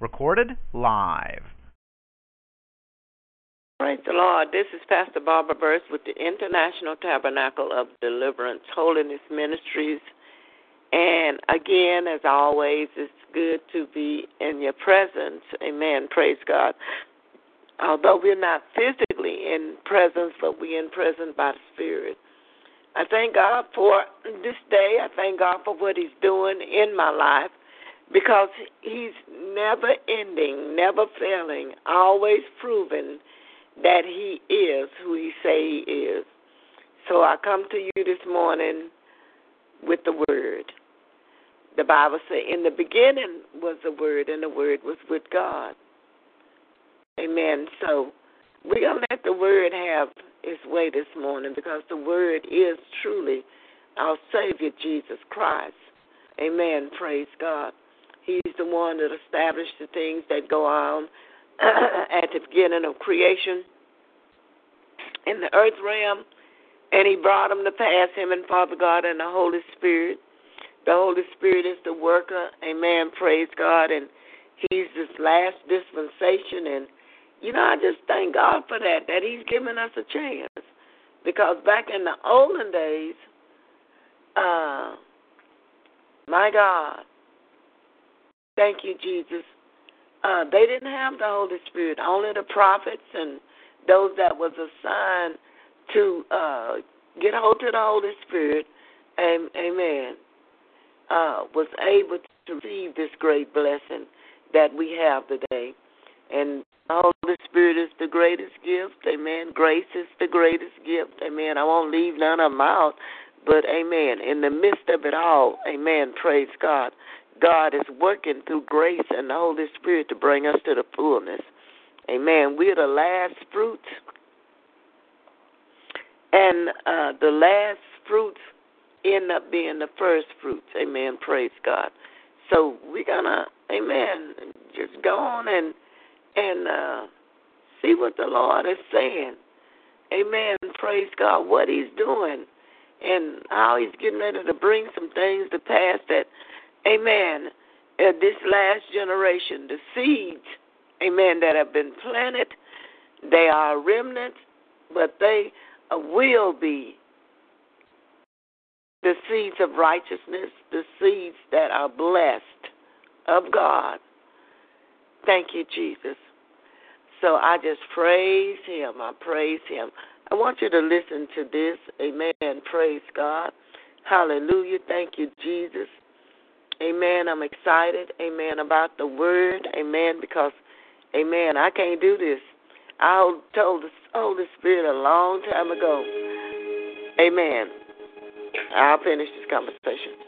Recorded live. Praise the Lord. This is Pastor Barbara Burst with the International Tabernacle of Deliverance Holiness Ministries. And again, as always, it's good to be in your presence. Amen. Praise God. Although we're not physically in presence, but we're in presence by the Spirit. I thank God for this day. I thank God for what He's doing in my life because He's never ending, never failing, always proving that He is who He say He is. So I come to you this morning with the Word. The Bible says, In the beginning was the Word, and the Word was with God. Amen. So we're to let the Word have its way this morning because the Word is truly our Savior, Jesus Christ. Amen. Praise God. He's the one that established the things that go on at the beginning of creation in the earth realm, and He brought them to pass, Him and Father God and the Holy Spirit. The Holy Spirit is the worker. Amen. Praise God. And He's this last dispensation. And, you know, I just thank God for that, that He's given us a chance. Because back in the olden days, uh, my God, thank you, Jesus. Uh, they didn't have the Holy Spirit. Only the prophets and those that was assigned to uh, get hold of the Holy Spirit, amen, uh, was able to receive this great blessing that we have today. And the Holy Spirit is the greatest gift, amen. Grace is the greatest gift, amen. I won't leave none of them out, but amen. In the midst of it all, amen, praise God. God is working through grace and the Holy Spirit to bring us to the fullness. Amen. We're the last fruits. And uh, the last fruits end up being the first fruits. Amen. Praise God. So we're gonna, amen, just go on and and uh, see what the Lord is saying. Amen. Praise God. What He's doing and how He's getting ready to bring some things to pass that, amen, uh, this last generation, the seeds amen, that have been planted. They are remnants, but they uh, will be the seeds of righteousness, the seeds that are blessed of God. Thank you, Jesus. So I just praise Him. I praise Him. I want you to listen to this. Amen. Praise God. Hallelujah. Thank you, Jesus. Amen. I'm excited. Amen. About the word. Amen. Because Amen. I can't do this. I told the Holy Spirit a long time ago. Amen. I'll finish this conversation.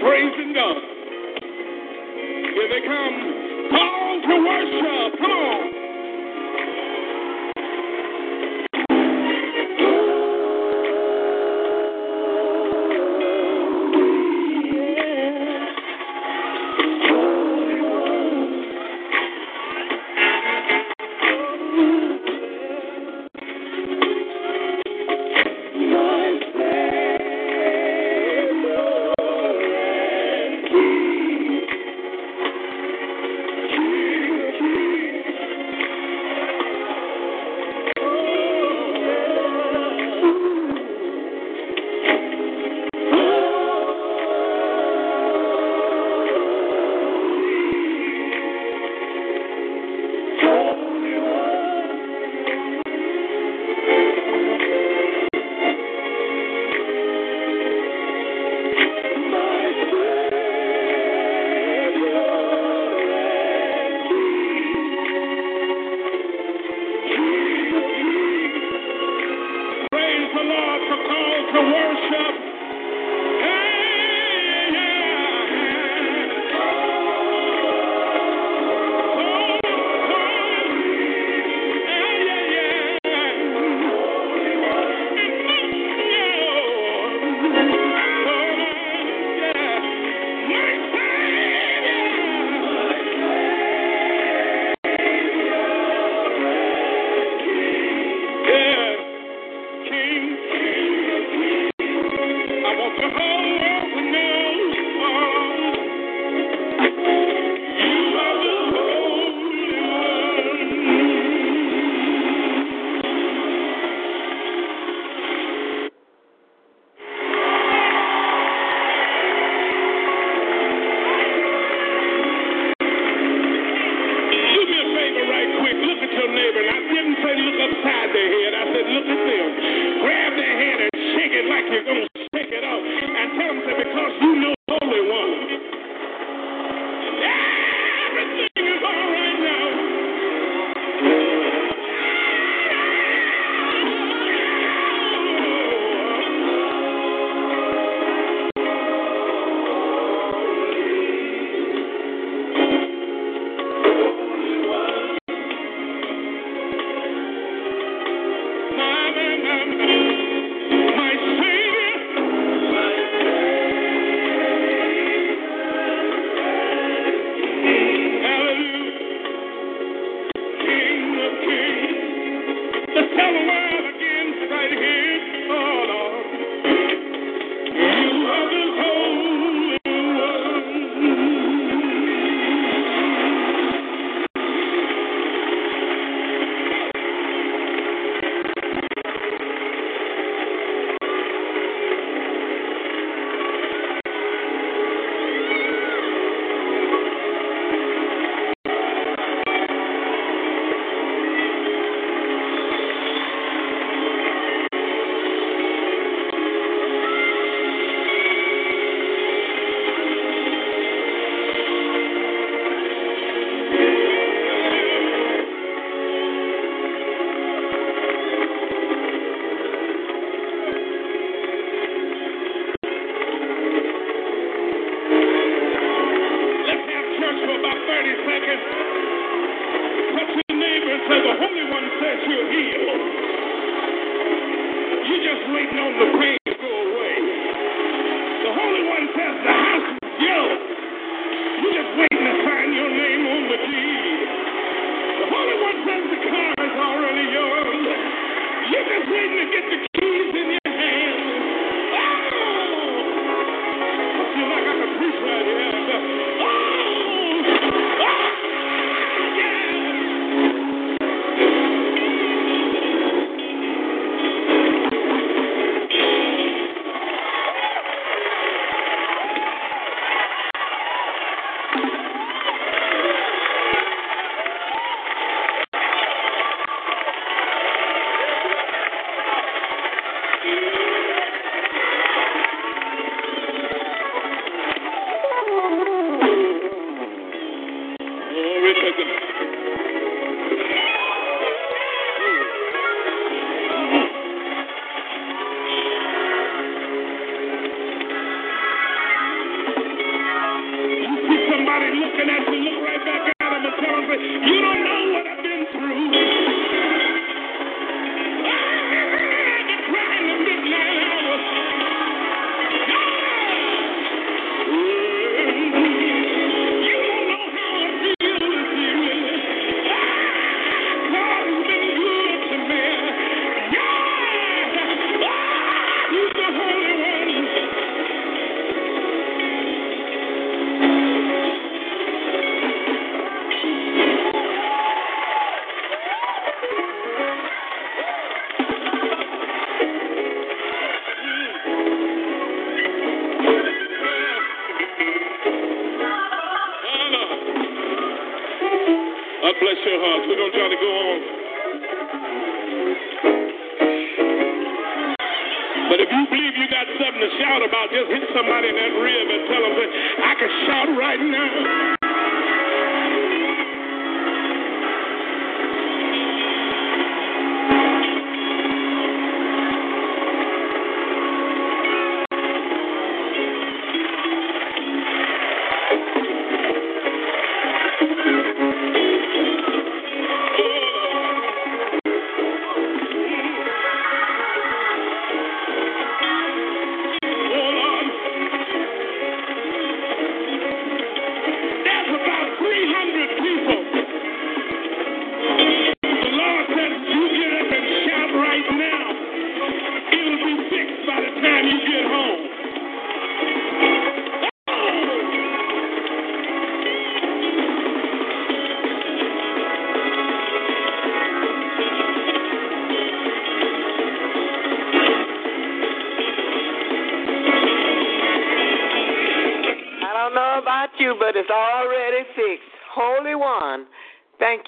praising God. Here they come. Call to worship. Come on.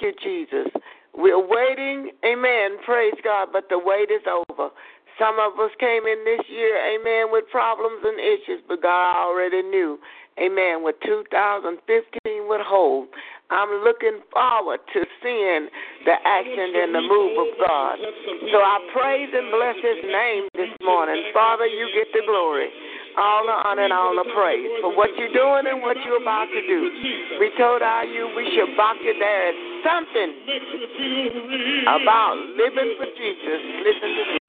You, Jesus. We're waiting, amen, praise God, but the wait is over. Some of us came in this year, amen, with problems and issues, but God already knew, amen, what 2015 would hold. I'm looking forward to seeing the action and the move of God. So I praise and bless His name this morning. Father, you get the glory, all the honor and all the praise for what you're doing and what you're about to do. We told our you we should back you there. Something about living for Jesus. Listen to this.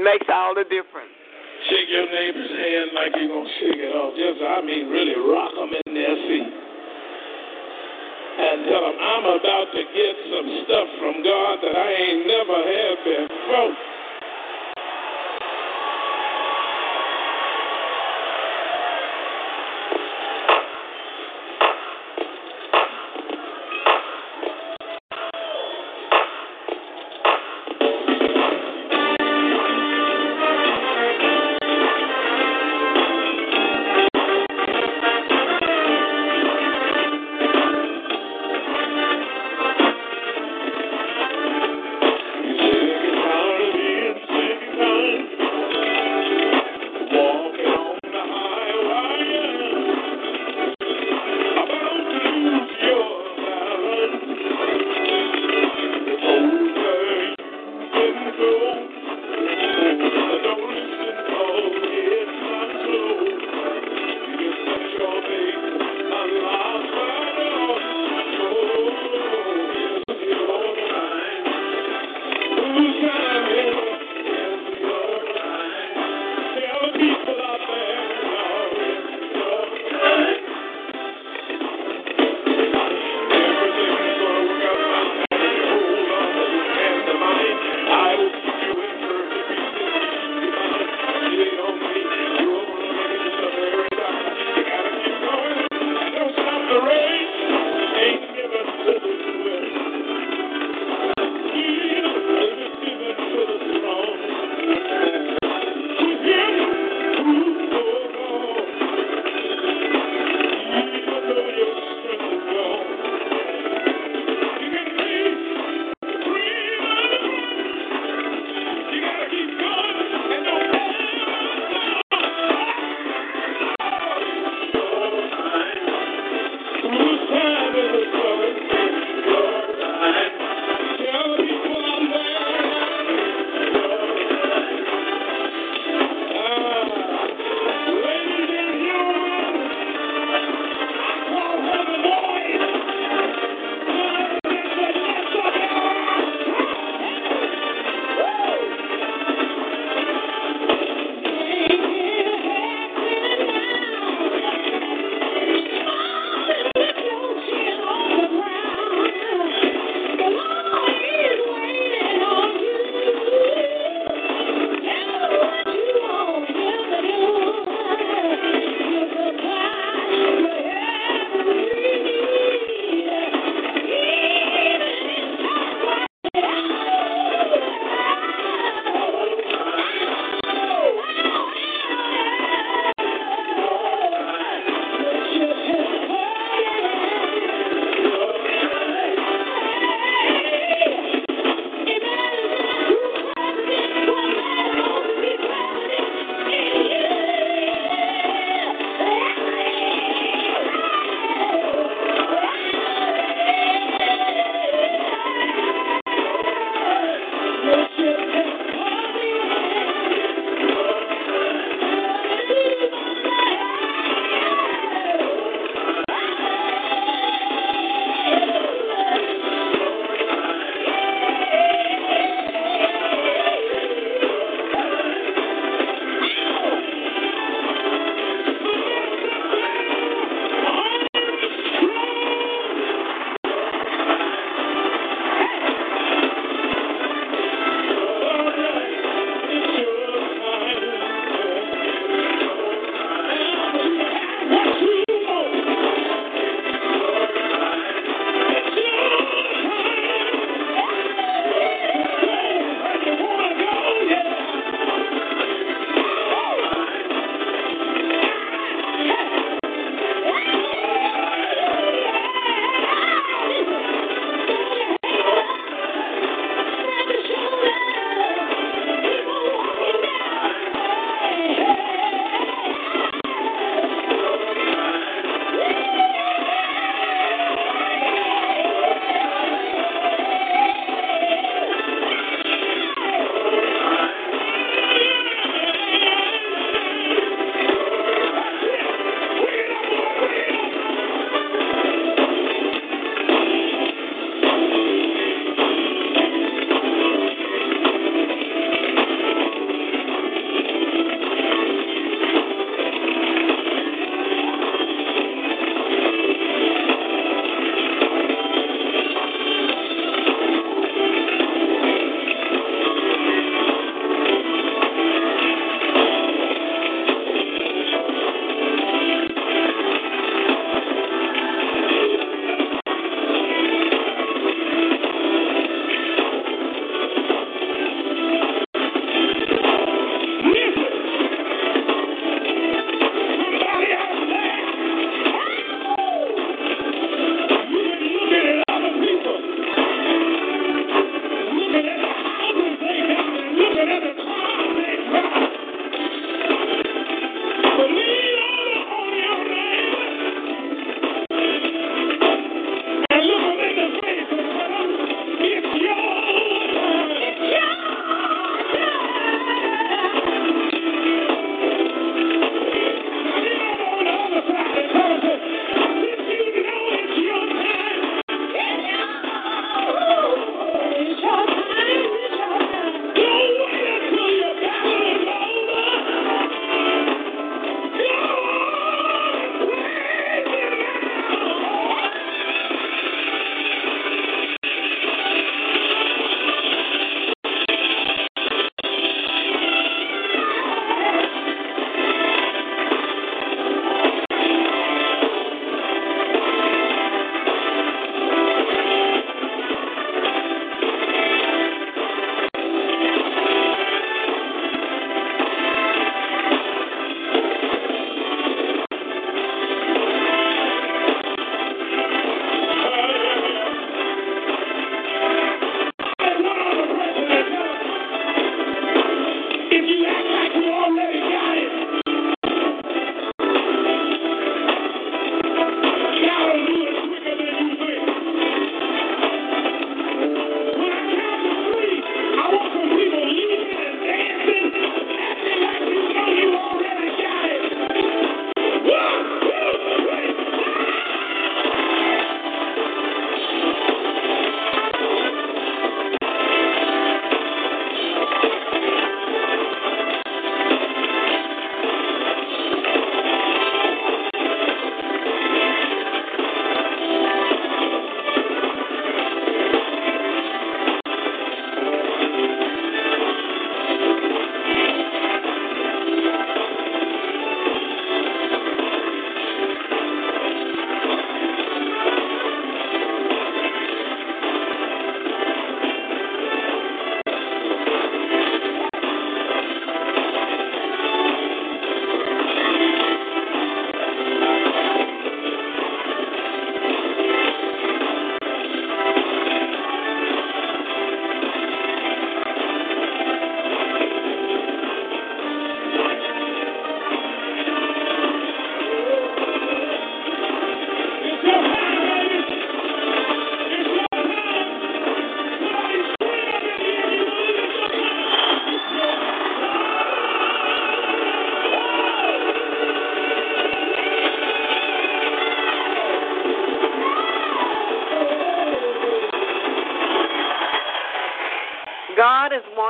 It makes all the difference. Shake your neighbor's hand like you're going to shake it off. Just, I mean, really rock them in their seat. And tell them, I'm about to get some stuff from God that I ain't never had before.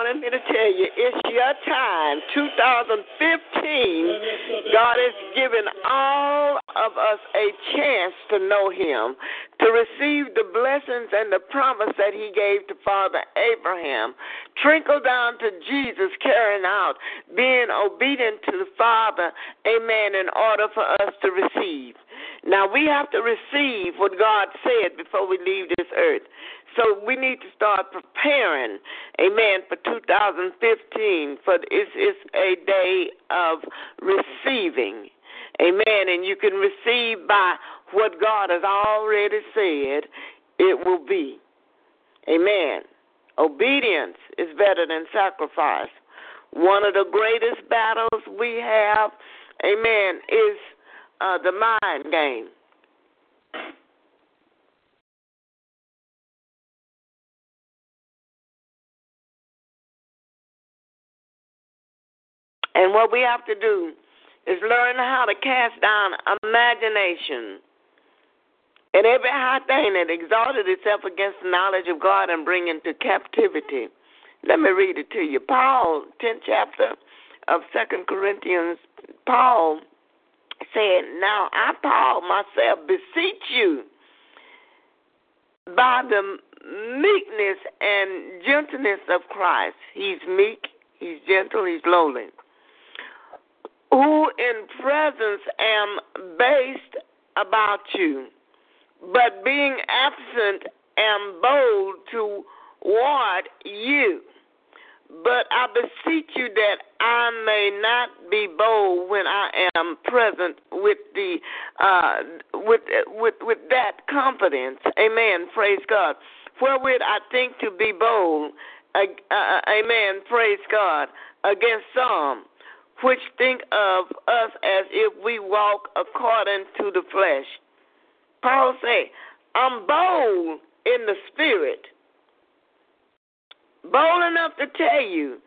Wanting me to tell you, it's your time. 2015, God is giving all of us a chance to know Him, to receive the blessings and the promise that He gave to Father Abraham, trickle down to Jesus, carrying out, being obedient to the Father, amen, in order for us to receive. Now, we have to receive what God said before we leave this earth. So we need to start preparing, amen, for 2015. For it's, a day of receiving, amen. And you can receive by what God has already said it will be, amen. Obedience is better than sacrifice. One of the greatest battles we have, amen, is uh, the mind game. And what we have to do is learn how to cast down imagination and every high thing that exalted itself against the knowledge of God and bring into captivity. Let me read it to you. Paul, 10th chapter of Second Corinthians, Paul said, Now I, Paul, myself, beseech you by the meekness and gentleness of Christ. He's meek, he's gentle, he's lowly who in presence am based about you, but being absent am bold to ward you. But I beseech you that I may not be bold when I am present with the uh, with with with that confidence. Amen. Praise God. Wherewith I think to be bold. Uh, uh, amen. Praise God. Against some which think of us as if we walk according to the flesh. Paul say, I'm bold in the spirit. Bold enough to tell you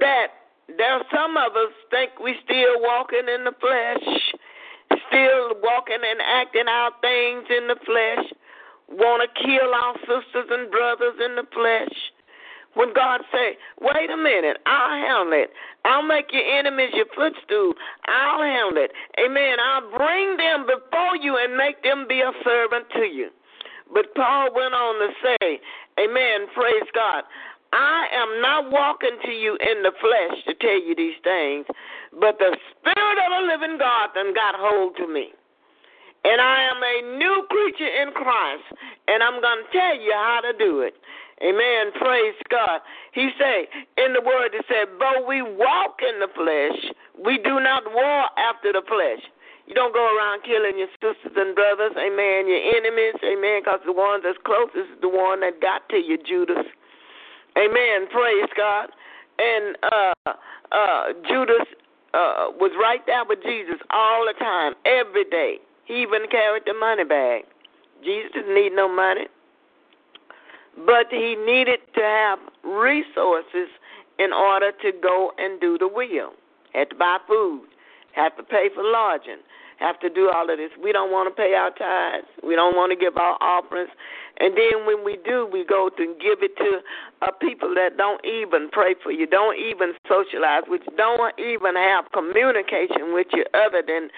that there are some of us think we still walking in the flesh, still walking and acting out things in the flesh, want to kill our sisters and brothers in the flesh when God say, "Wait a minute, I'll handle it. I'll make your enemies your footstool. I'll handle it. Amen. I'll bring them before you and make them be a servant to you." But Paul went on to say, "Amen. Praise God." I am not walking to you in the flesh to tell you these things, but the Spirit of the living God then got hold to me. And I am a new creature in Christ, and I'm going to tell you how to do it. Amen. Praise God. He say in the word it said, "Though we walk in the flesh, we do not war after the flesh." You don't go around killing your sisters and brothers, amen, your enemies, amen, because the one that's closest is the one that got to you, Judas. Amen. Praise God. And uh uh Judas uh was right there with Jesus all the time, every day. He even carried the money bag. Jesus didn't need no money. But he needed to have resources in order to go and do the will. Had to buy food, had to pay for lodging, have to do all of this. We don't want to pay our tithes. We don't want to give our offerings. And then when we do, we go to give it to uh, people that don't even pray for you, don't even socialize which don't even have communication with you other than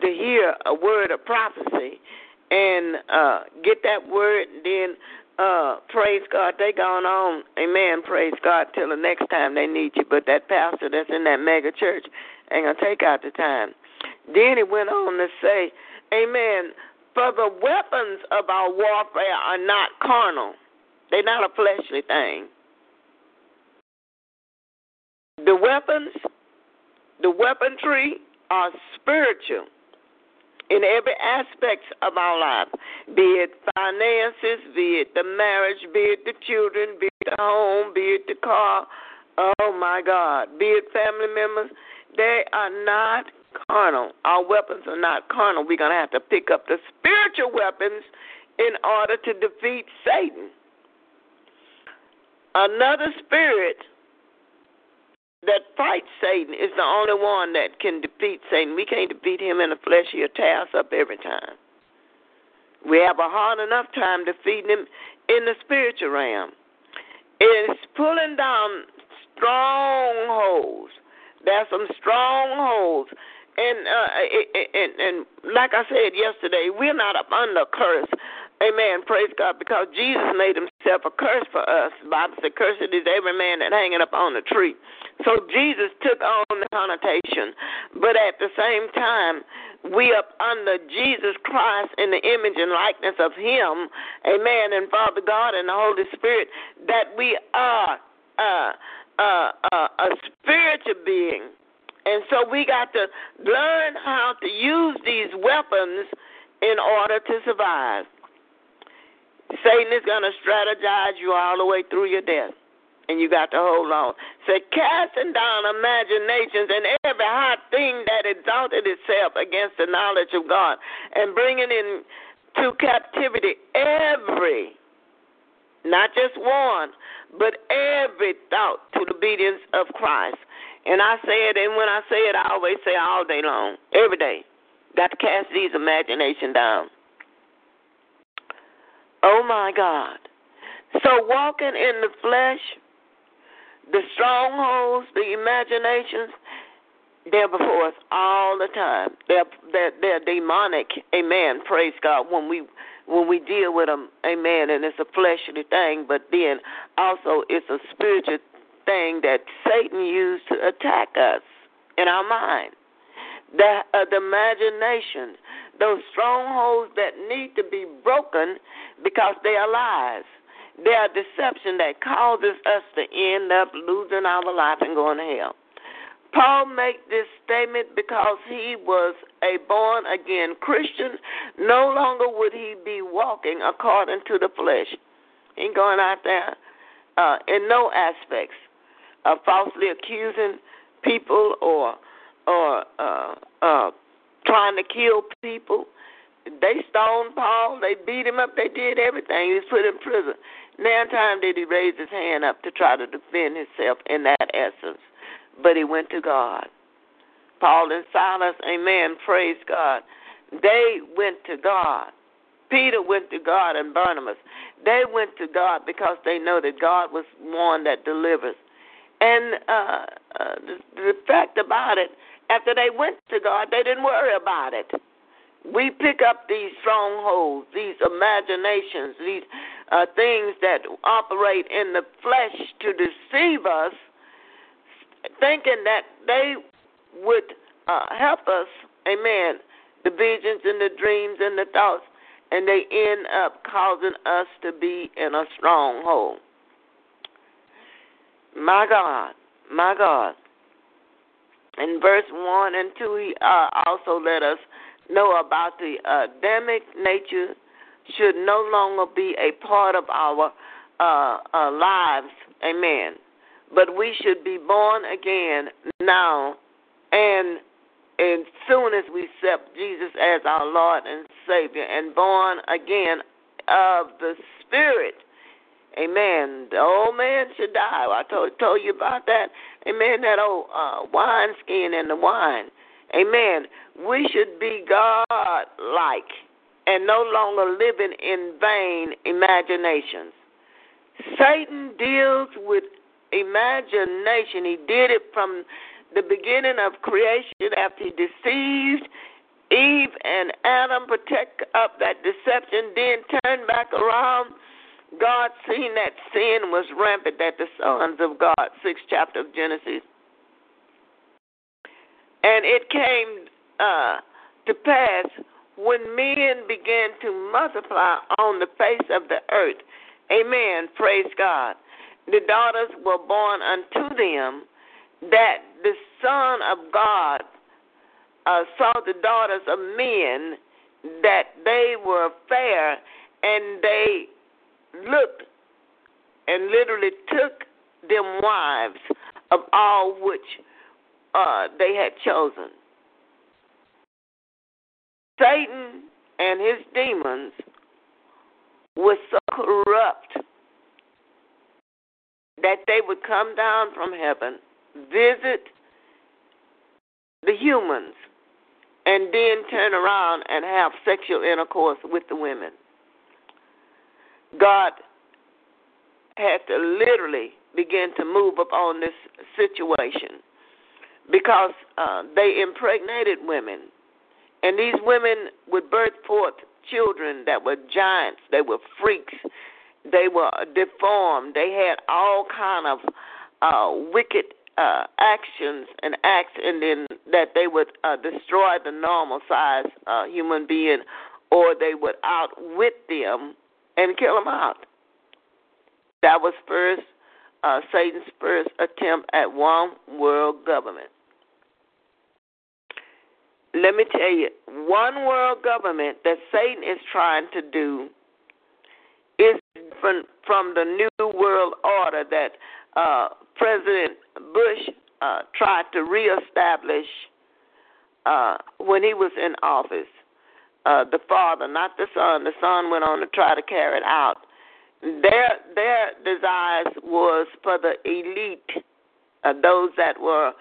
to hear a word of prophecy and uh, get that word and then uh, praise God, they gone on, amen, praise God, till the next time they need you. But that pastor that's in that mega church ain't going to take out the time. Then he went on to say, amen, for the weapons of our warfare are not carnal. They're not a fleshly thing. The weapons, the weaponry are spiritual in every aspect of our life, be it finances, be it the marriage, be it the children, be it the home, be it the car. Oh my God, be it family members, they are not carnal. Our weapons are not carnal. We're going to have to pick up the spiritual weapons in order to defeat Satan. Another spirit that fights Satan is the only one that can defeat Satan. We can't defeat him in the flesh. He'll tear us up every time. We have a hard enough time defeating him in the spiritual realm. It's pulling down strongholds. There's some strongholds. And, uh, and and like I said yesterday, we're not up under curse. Amen. Praise God. Because Jesus made himself a curse for us. The Bible said, Cursed is every man that hanging up on the tree. So Jesus took on the connotation. But at the same time, we up under Jesus Christ in the image and likeness of him. Amen. And Father God and the Holy Spirit, that we are uh, uh, uh, a spiritual being. And so we got to learn how to use these weapons in order to survive. Satan is going to strategize you all the way through your death. And you got to hold on. Say, casting down imaginations and every high thing that exalted itself against the knowledge of God, and bringing into captivity every, not just one, but every thought to the obedience of Christ. And I say it, and when I say it, I always say all day long, every day. Got to cast these imagination down. Oh my God. So walking in the flesh, the strongholds, the imaginations, they're before us all the time. They're they're, they're demonic. Amen. Praise God. When we when we deal with them, amen. And it's a fleshly thing, but then also it's a spiritual thing that Satan used to attack us in our mind. The, uh, the imagination, those strongholds that need to be broken because they are lies. They are deception that causes us to end up losing our life and going to hell. Paul made this statement because he was a born again Christian. No longer would he be walking according to the flesh. He going out there uh, in no aspects of falsely accusing people or or uh, uh, trying to kill people. They stoned Paul. They beat him up. They did everything. He was put in prison. Now time did he raise his hand up to try to defend himself in that essence. But he went to God. Paul and Silas, amen, praise God. They went to God. Peter went to God and Barnabas. They went to God because they know that God was one that delivers. And uh, uh, the, the fact about it, after they went to God, they didn't worry about it. We pick up these strongholds, these imaginations, these uh, things that operate in the flesh to deceive us, thinking that they would uh, help us. Amen. The visions and the dreams and the thoughts, and they end up causing us to be in a stronghold. My God, my God in verse 1 and 2, he uh, also let us know about the Adamic nature should no longer be a part of our uh, uh, lives. Amen. But we should be born again now and as soon as we accept Jesus as our Lord and Savior and born again of the Spirit. Amen. The old man should die. I told told you about that. Amen. That old uh, wine skin and the wine. Amen. We should be God like and no longer living in vain imaginations. Satan deals with imagination. He did it from the beginning of creation after he deceived Eve and Adam, protect up that deception, then turn back around God, seeing that sin was rampant at the sons of God, sixth chapter of Genesis. And it came uh, to pass when men began to multiply on the face of the earth. Amen. Praise God. The daughters were born unto them that the Son of God uh, saw the daughters of men that they were fair and they looked and literally took them wives of all which uh, they had chosen. Satan and his demons were so corrupt that they would come down from heaven, visit the humans, and then turn around and have sexual intercourse with the women. God had to literally begin to move upon this situation because uh, they impregnated women. And these women would birth forth children that were giants, they were freaks, they were deformed, they had all kind of uh, wicked uh, actions and acts, and then that they would uh, destroy the normal size uh, human being, or they would outwit them and kill them out. That was first uh, Satan's first attempt at one world government. Let me tell you, one world government that Satan is trying to do is different from the new world order that uh, President Bush uh, tried to reestablish uh, when he was in office. Uh, the father, not the son. The son went on to try to carry it out. Their their desires was for the elite, uh, those that were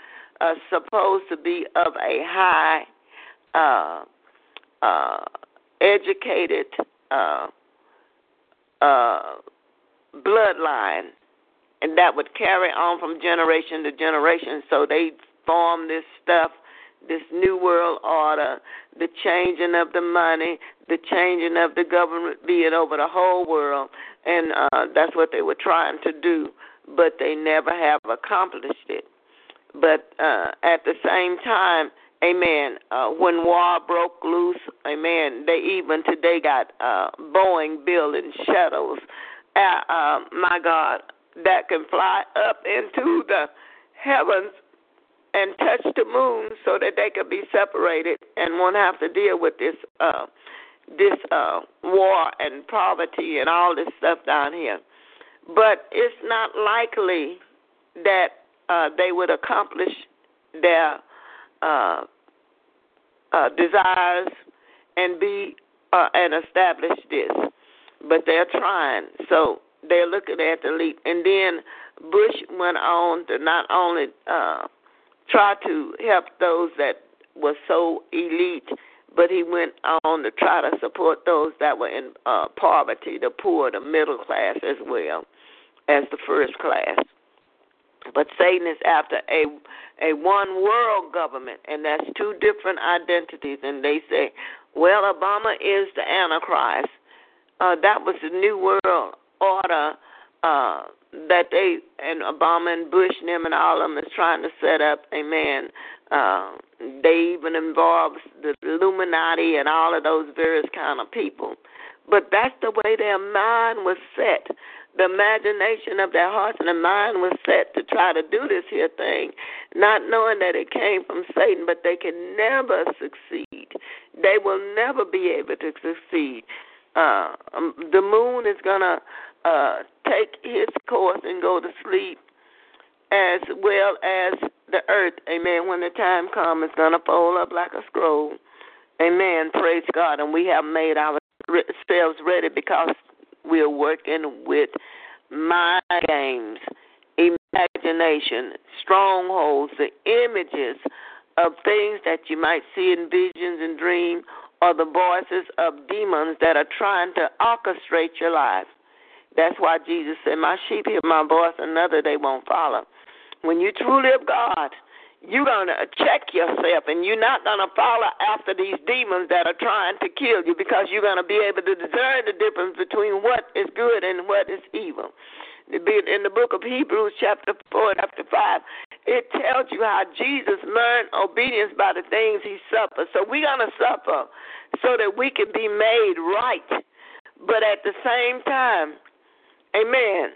uh, supposed to be of a high, uh, uh, educated uh, uh, bloodline, and that would carry on from generation to generation. So they formed this stuff, this new world order, the changing of the money, the changing of the government being over the whole world, and uh, that's what they were trying to do, but they never have accomplished it. But uh, at the same time, Amen. Uh, when war broke loose, amen. They even today got uh, Boeing building shuttles. Uh, uh, my God, that can fly up into the heavens and touch the moon so that they can be separated and won't have to deal with this uh this uh war and poverty and all this stuff down here. But it's not likely that uh they would accomplish their uh uh desires and be uh and establish this. But they're trying. So they're looking at the leap. And then Bush went on to not only uh, try to help those that were so elite, but he went on to try to support those that were in uh, poverty, the poor, the middle class as well as the first class. But Satan is after a a one world government, and that's two different identities. And they say, well, Obama is the Antichrist. Uh, that was the New World order uh, that they and Obama and Bush and them and all of them is trying to set up. Amen. Uh, they even involve the Illuminati and all of those various kind of people. But that's the way their mind was set. The imagination of their hearts and their mind was set to try to do this here thing, not knowing that it came from Satan, but they can never succeed. They will never be able to succeed. Uh, um, the moon is going to uh, take his course and go to sleep, as well as the earth. Amen. When the time comes, it's going to fold up like a scroll. Amen. Praise God. And we have made ourselves ready because we're working with mind games, imagination, strongholds, the images of things that you might see in visions and dreams, or the voices of demons that are trying to orchestrate your life. That's why Jesus said, My sheep hear my voice, another they won't follow. When you truly of God, you're going to check yourself and you're not going to follow after these demons that are trying to kill you because you're going to be able to discern the difference between what is good and what is evil. In the book of Hebrews, chapter 4, chapter 5, it tells you how Jesus learned obedience by the things he suffered. So we're going to suffer so that we can be made right. But at the same time, Amen.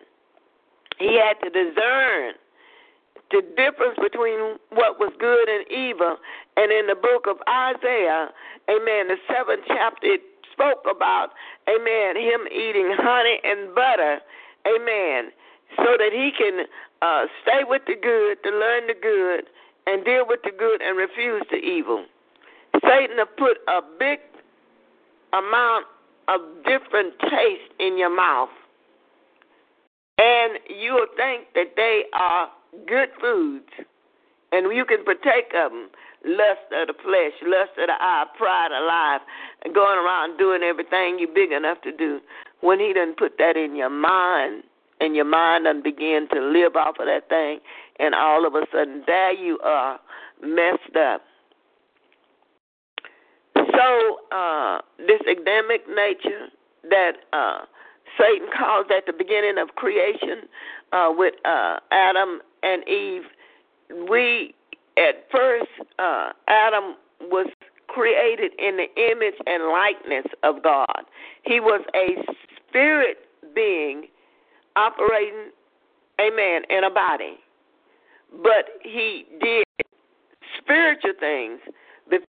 He had to discern the difference between what was good and evil. And in the book of Isaiah, amen, the seventh chapter, it spoke about, amen, him eating honey and butter, amen, so that he can uh, stay with the good, to learn the good, and deal with the good and refuse the evil. Satan have put a big amount of different taste in your mouth and you will think that they are good foods, and you can partake of them. Lust of the flesh, lust of the eye, pride of life, and going around doing everything you're big enough to do. When he doesn't put that in your mind, and your mind doesn't begin to live off of that thing, and all of a sudden there you are messed up. So uh, this Adamic nature that uh, Satan caused at the beginning of creation uh, with uh, Adam and Eve, we at first uh, Adam was created in the image and likeness of God. He was a spirit being operating, amen, in a body. But he did spiritual things is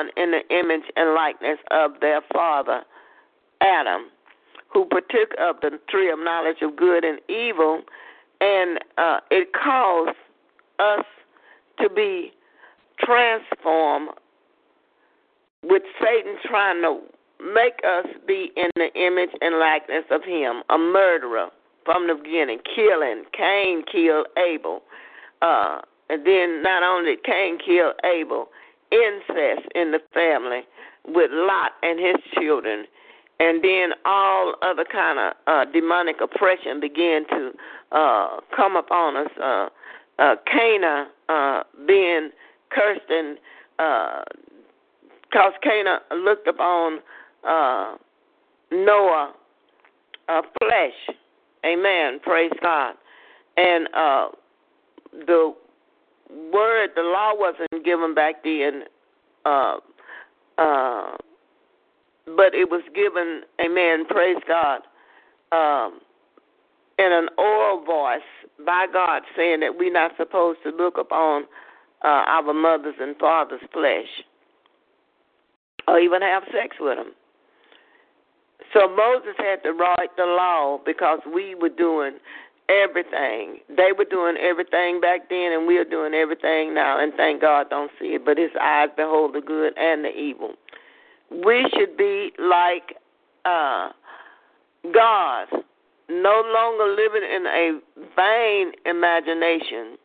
born in the image and likeness of their father, Adam, who partook of the tree of knowledge of good and evil, and uh, it caused us to be transformed with Satan trying to make us be in the image and likeness of him, a murderer from the beginning, killing. Cain killed Abel. Uh, and then not only Cain kill Abel, incest in the family with Lot and his children, and then all other kind of uh, demonic oppression began to uh, come upon us. Uh, uh, Cana uh, being cursed and because uh, Cana looked upon uh, Noah uh, flesh. Amen. Praise God. And uh, the word, the law wasn't given back then, uh, uh, but it was given, amen, praise God, um, in an oral voice by God saying that we're not supposed to look upon uh, our mothers and fathers' flesh or even have sex with them. So Moses had to write the law because we were doing everything. They were doing everything back then, and we are doing everything now. And thank God, don't see it, but His eyes behold the good and the evil. We should be like uh, God, no longer living in a vain imagination.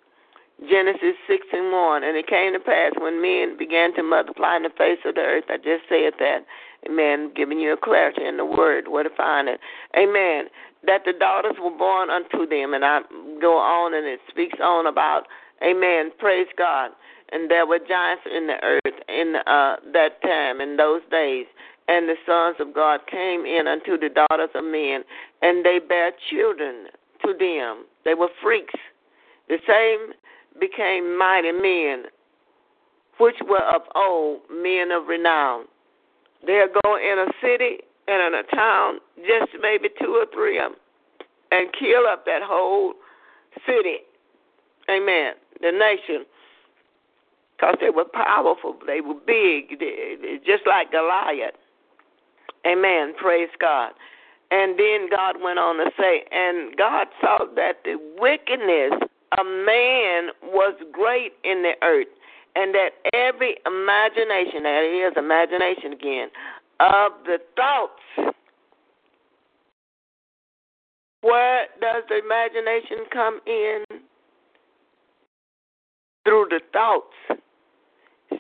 Genesis 6 and 1. And it came to pass when men began to multiply in the face of the earth. I just said that. Amen. Giving you a clarity in the word, where to find it. Amen that the daughters were born unto them. And I go on and it speaks on about, amen, praise God. And there were giants in the earth in uh, that time, in those days. And the sons of God came in unto the daughters of men, and they bare children to them. They were freaks. The same became mighty men, which were of old, men of renown. They'll go in a city and in a town, just maybe two or three of them, and kill up that whole city. Amen. The nation. Because they were powerful, they were big, just like Goliath. Amen. Praise God. And then God went on to say, and God saw that the wickedness of man was great in the earth, and that every imagination, that is imagination again, of the thoughts. Where does the imagination come in? Through the thoughts.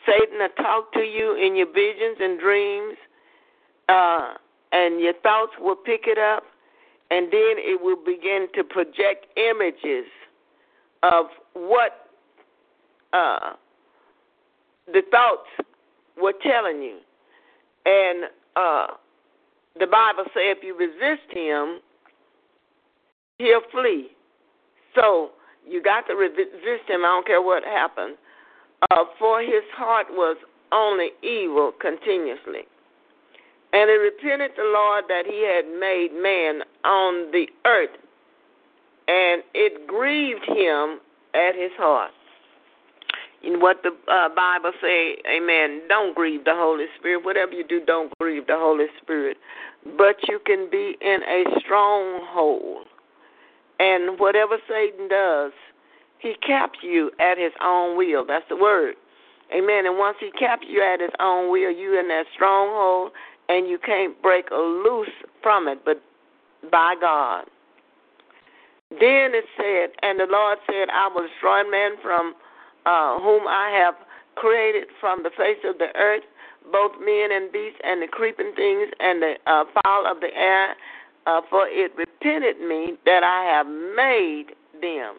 Satan will talk to you in your visions and dreams, uh, and your thoughts will pick it up, and then it will begin to project images of what uh, the thoughts were telling you. And uh, the Bible says if you resist him, he'll flee. So you got to resist him. I don't care what happens. Uh, for his heart was only evil continuously. And it repented the Lord that he had made man on the earth and it grieved him at his heart. What the uh, Bible say, Amen. Don't grieve the Holy Spirit. Whatever you do, don't grieve the Holy Spirit. But you can be in a stronghold, and whatever Satan does, he caps you at his own will. That's the word. Amen. And once he caps you at his own will, you in that stronghold, and you can't break loose from it, but by God. Then it said, and the Lord said, I will destroy man from uh, whom I have created from the face of the earth, both men and beasts, and the creeping things, and the uh, fowl of the air, uh, for it repented me that I have made them.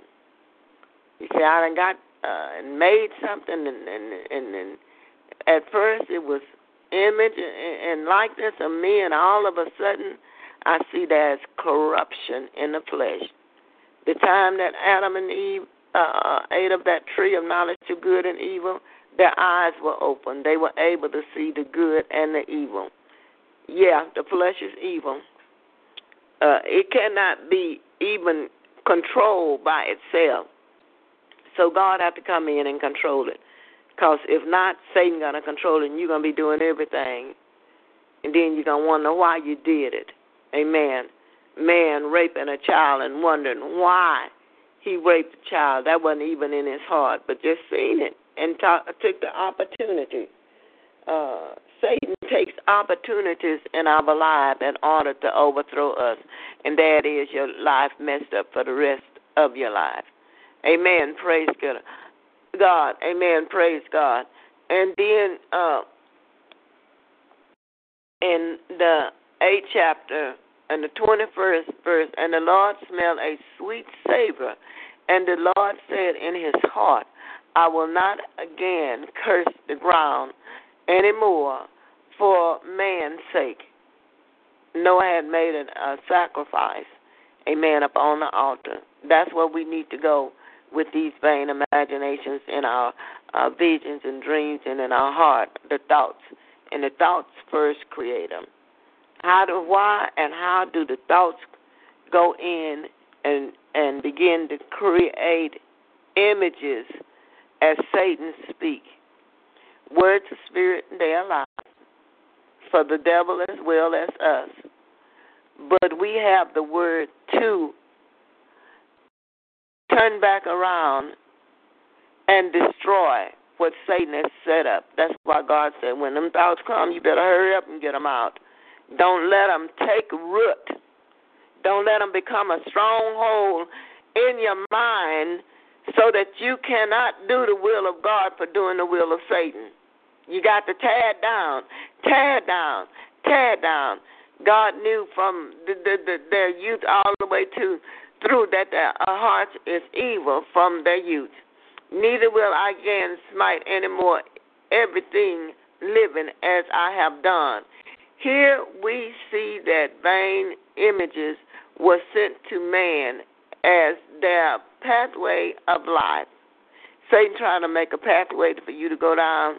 You see, I done got uh, and made something, and, and and and at first it was image and, and likeness of me, and all of a sudden I see there's corruption in the flesh. The time that Adam and Eve uh, ate of that tree of knowledge of good and evil, their eyes were open. They were able to see the good and the evil. Yeah, the flesh is evil. Uh, it cannot be even controlled by itself. So God had to come in and control it. Because if not, Satan gonna control it, and you're gonna be doing everything, and then you're gonna wonder why you did it. Amen. Man raping a child and wondering why he raped the child. That wasn't even in his heart, but just seeing it and talk, took the opportunity. Uh, Satan takes opportunities in our life in order to overthrow us, and that is your life messed up for the rest of your life. Amen. Praise God. God. Amen. Praise God. And then uh, in the eighth chapter and the twenty first verse, and the Lord smelled a sweet savor, and the Lord said in his heart, I will not again curse the ground any more for man's sake. Noah had made a sacrifice, amen, upon the altar. That's where we need to go with these vain imaginations in our, our visions and dreams and in our heart, the thoughts. And the thoughts first create them. How do why and how do the thoughts go in and and begin to create images as Satan speak? Words of spirit, and they are life. For the devil as well as us. But we have the word to turn back around and destroy what Satan has set up. That's why God said, when them thoughts come, you better hurry up and get them out. Don't let them take root. Don't let them become a stronghold in your mind so that you cannot do the will of God for doing the will of Satan. You got to tear it down, tear it down, tear it down. God knew from the, the, the, their youth all the way to through that their uh, heart is evil from their youth. Neither will I again smite any more everything living as I have done. Here we see that vain images were sent to man as their pathway of life. Satan trying to make a pathway for you to go down,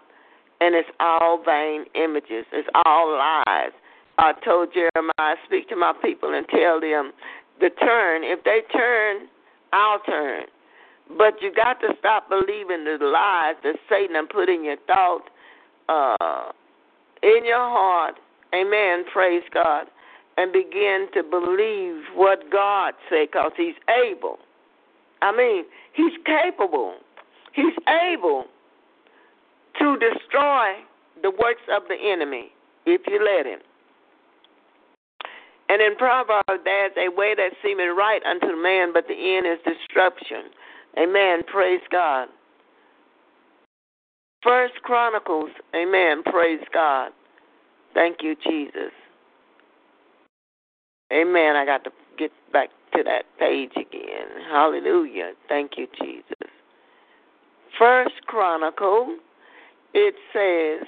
and it's all vain images. It's all lies. I told Jeremiah, speak to my people and tell them the turn. If they turn, I'll turn. But you got to stop believing the lies that Satan put in your thought, uh, in your heart. Amen. Praise God. And begin to believe what God said because He's able. I mean, He's capable. He's able to destroy the works of the enemy if you let Him. And in Proverbs, there's a way that seemeth right unto man, but the end is destruction. Amen. Praise God. First Chronicles. Amen. Praise God. Thank you, Jesus. Amen. I got to get back to that page again. Hallelujah. Thank you, Jesus. First Chronicle, it says,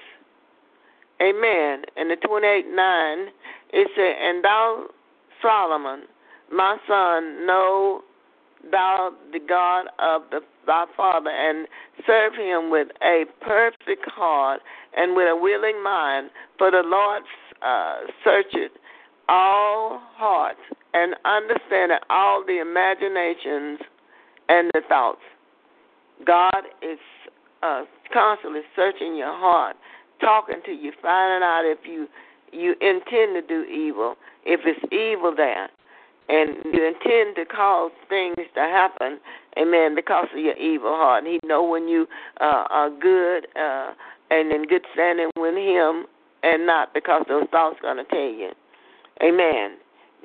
Amen. And the 28 9, it said, And thou, Solomon, my son, know thou the God of the, thy father, and serve him with a perfect heart and with a willing mind. For the Lord uh, searcheth all hearts and understandeth all the imaginations and the thoughts. God is uh, constantly searching your heart, talking to you, finding out if you you intend to do evil, if it's evil there, and you intend to cause things to happen, amen, because of your evil heart. He know when you uh, are good uh, and in good standing with Him, and not because those thoughts going to tell you, amen.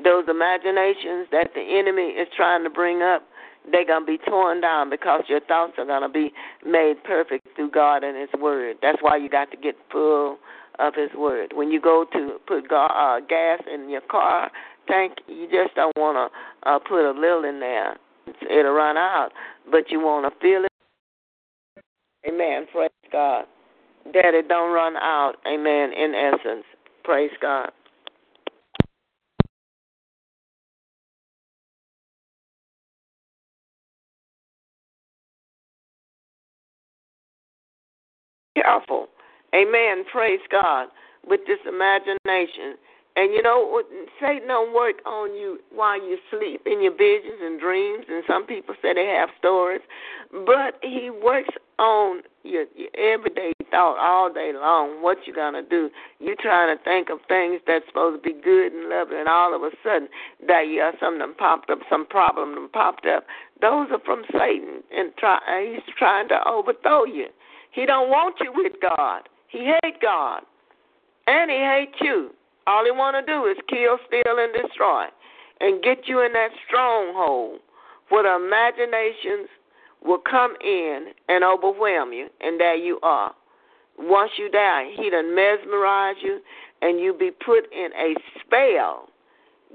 Those imaginations that the enemy is trying to bring up, they're going to be torn down because your thoughts are going to be made perfect through God and His Word. That's why you got to get full of His Word. When you go to put uh, gas in your car tank, you just don't want to uh, put a little in there. It'll run out, but you want to fill it. Amen. Praise God. That it don't run out. Amen. In essence. Praise God. careful. Amen. Praise God. With this imagination. And you know, Satan don't work on you while you sleep in your visions and dreams. And some people say they have stories, but he works on your, your everyday thought all day long. What you gonna do? You trying to think of things that's supposed to be good and lovely, and all of a sudden that have something popped up, some problem popped up. Those are from Satan, and try, he's trying to overthrow you. He don't want you with God. He hate God. And he hate you. All he want to do is kill, steal, and destroy. And get you in that stronghold where the imaginations will come in and overwhelm you. And there you are. Once you die, he done mesmerize you and you be put in a spell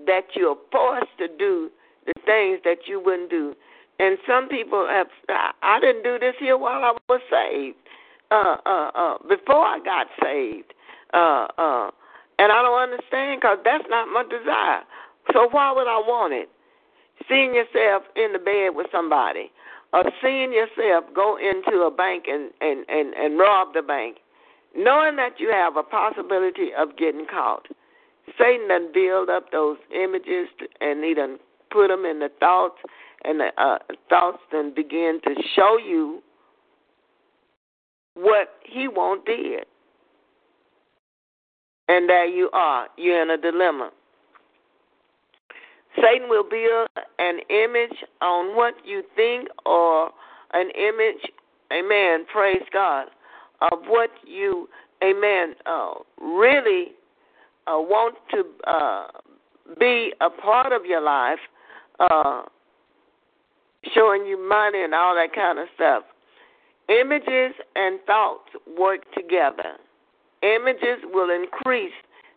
that you're forced to do the things that you wouldn't do. And some people have, I didn't do this here while I was saved uh, uh, uh, before I got saved. Uh, uh, and I don't understand because that's not my desire. So why would I want it? Seeing yourself in the bed with somebody, or seeing yourself go into a bank and, and, and, and rob the bank, knowing that you have a possibility of getting caught. Satan done build up those images and he done put them in the thoughts, and the uh, thoughts then begin to show you what he won't did. And there you are. You're in a dilemma. Satan will build an image on what you think or an image, amen, praise God, of what you, amen, uh, really uh, want to uh, be a part of your life, uh, showing you money and all that kind of stuff. Images and thoughts work together. Images will increase.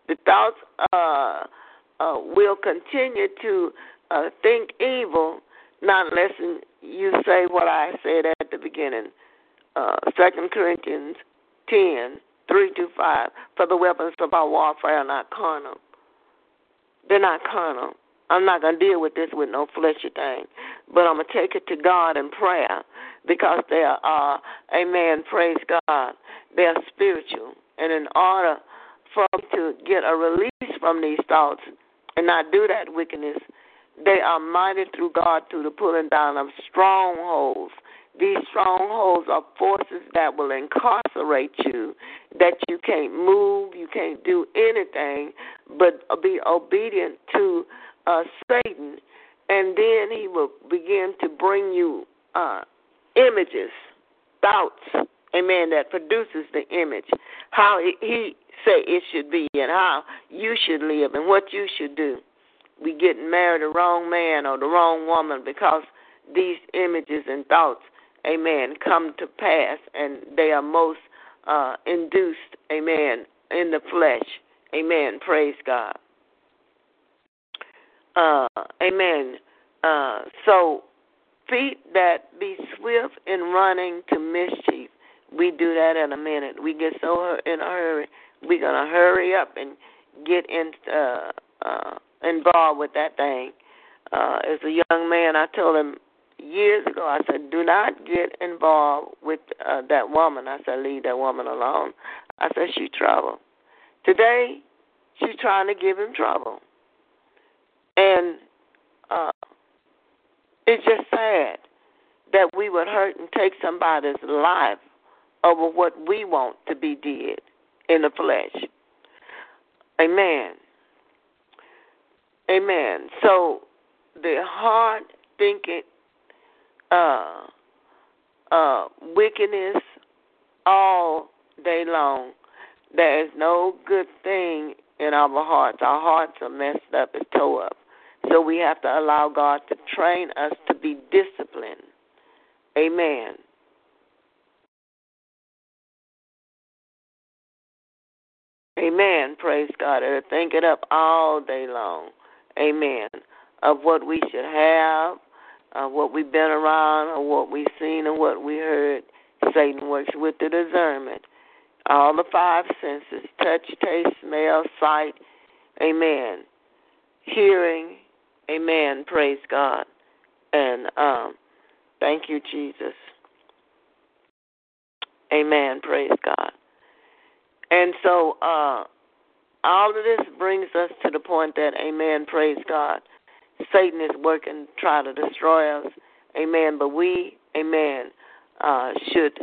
The thoughts uh, uh, will continue to uh, think evil, not unless you say what I said at the beginning. Uh, Second Corinthians 10, 3 to 5. For the weapons of our warfare are not carnal. They're not carnal. I'm not going to deal with this with no fleshy thing, but I'm going to take it to God in prayer because they are, amen, praise God, they are spiritual. And in order for them to get a release from these thoughts and not do that wickedness, they are mighty through God through the pulling down of strongholds. These strongholds are forces that will incarcerate you, that you can't move, you can't do anything but be obedient to uh, Satan, and then he will begin to bring you uh, images, thoughts, amen, that produces the image, how he say it should be and how you should live and what you should do. We get married the wrong man or the wrong woman because these images and thoughts, amen, come to pass and they are most uh, induced, amen, in the flesh. Amen. Praise God. Uh, amen. Uh, so feet that be swift in running to mischief. We do that in a minute. We get so in a hurry. We're gonna hurry up and get in, uh, uh, involved with that thing. Uh, as a young man, I told him years ago. I said, "Do not get involved with uh, that woman." I said, "Leave that woman alone." I said, "She trouble." Today, she's trying to give him trouble, and uh, it's just sad that we would hurt and take somebody's life over what we want to be did in the flesh. Amen. Amen. So the hard thinking, uh, uh, wickedness all day long. There is no good thing in our hearts. Our hearts are messed up and tore up. So we have to allow God to train us to be disciplined. Amen. Amen. Praise God. And think it up all day long. Amen. Of what we should have, of what we've been around, or what we've seen, and what we heard. Satan works with the discernment. All the five senses touch, taste, smell, sight. Amen. Hearing. Amen. Praise God. And um, thank you, Jesus. Amen. Praise God. And so uh, all of this brings us to the point that, amen, praise God. Satan is working try to destroy us. Amen. But we, amen, uh, should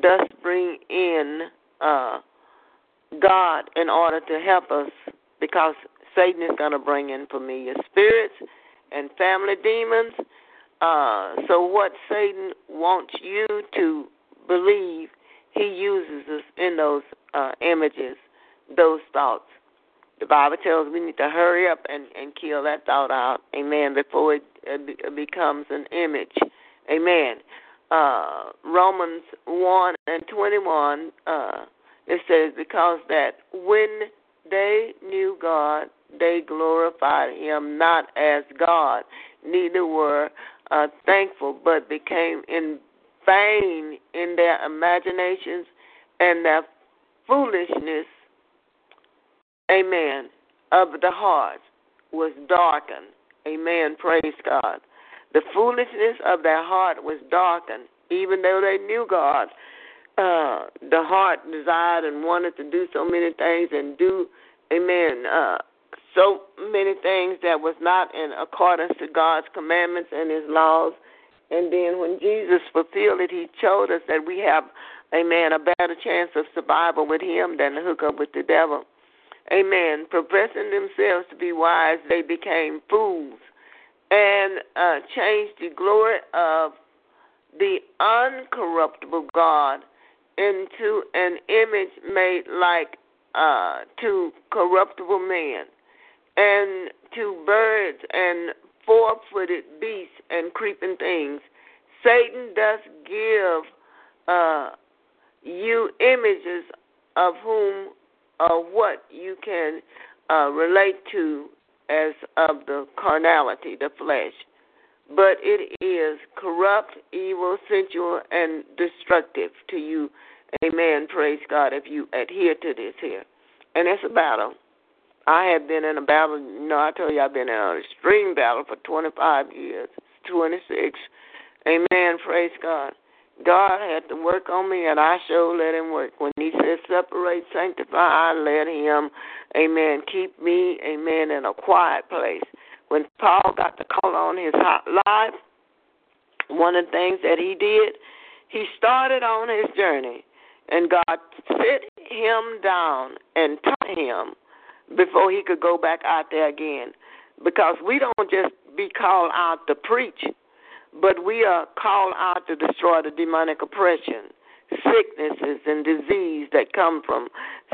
thus bring in uh, God in order to help us because Satan is going to bring in familiar spirits and family demons. Uh, so, what Satan wants you to believe, he uses us in those uh, images, those thoughts. The Bible tells we need to hurry up and, and kill that thought out, amen, before it, becomes an image. Amen. Uh, Romans 1 and 21, uh, it says, because that when they knew God, they glorified him not as God, neither were uh, thankful, but became in vain in their imaginations, and their foolishness, amen, of the heart was darkened. Amen. Praise God. The foolishness of their heart was darkened, even though they knew God. Uh, the heart desired and wanted to do so many things and do, amen, uh, so many things that was not in accordance to God's commandments and His laws. And then when Jesus fulfilled it, He showed us that we have Amen. A better chance of survival with him than to hook up with the devil. Amen. Professing themselves to be wise, they became fools and uh, changed the glory of the uncorruptible God into an image made like uh, to corruptible man and to birds and four footed beasts and creeping things. Satan does give uh, you images of whom or what you can uh, relate to as of the carnality, the flesh. But it is corrupt, evil, sensual, and destructive to you. Amen. Praise God if you adhere to this here. And it's a battle. I have been in a battle. You know, I told you I've been in an extreme battle for 25 years, 26. Amen. Praise God. God had to work on me, and I sure let Him work. When He said separate, sanctify, I let Him, amen, keep me, amen, in a quiet place. When Paul got the call on his life, one of the things that he did, he started on his journey, and God sit him down and taught him before he could go back out there again. Because we don't just be called out to preach but we are called out to destroy the demonic oppression, sicknesses and disease that come from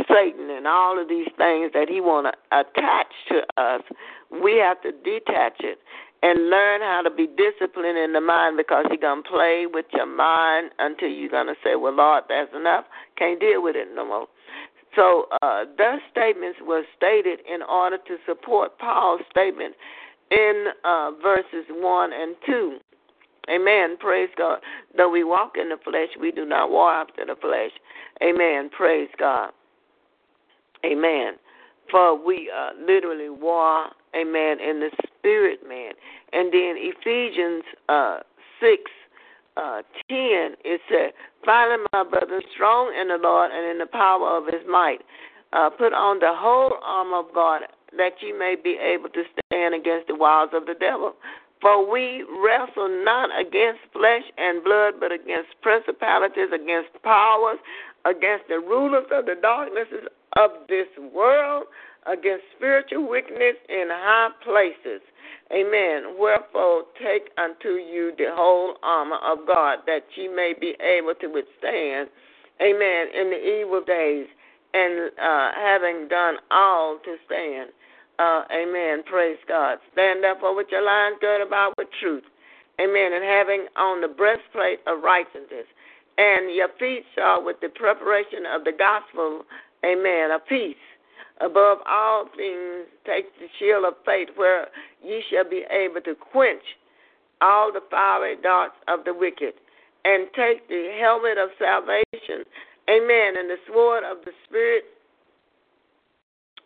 Satan and all of these things that he want to attach to us. We have to detach it and learn how to be disciplined in the mind because he's going to play with your mind until you're going to say, well, Lord, that's enough. Can't deal with it no more. So uh, those statements were stated in order to support Paul's statement in uh, verses 1 and 2. Amen. Praise God. Though we walk in the flesh, we do not war after the flesh. Amen. Praise God. Amen. For we uh, literally war, amen, in the spirit, man. And then Ephesians uh, 6 uh, 10, it said, Finally, my brothers, strong in the Lord and in the power of his might, uh, put on the whole armor of God that ye may be able to stand against the wiles of the devil. For we wrestle not against flesh and blood, but against principalities, against powers, against the rulers of the darknesses of this world, against spiritual wickedness in high places. Amen. Wherefore take unto you the whole armor of God, that ye may be able to withstand, amen, in the evil days, and uh, having done all to stand. Uh, amen. Praise God. Stand up therefore with your loins girded about with truth. Amen. And having on the breastplate of righteousness, and your feet shod with the preparation of the gospel, amen, of peace. Above all things, take the shield of faith, where ye shall be able to quench all the fiery darts of the wicked, and take the helmet of salvation, amen, and the sword of the Spirit,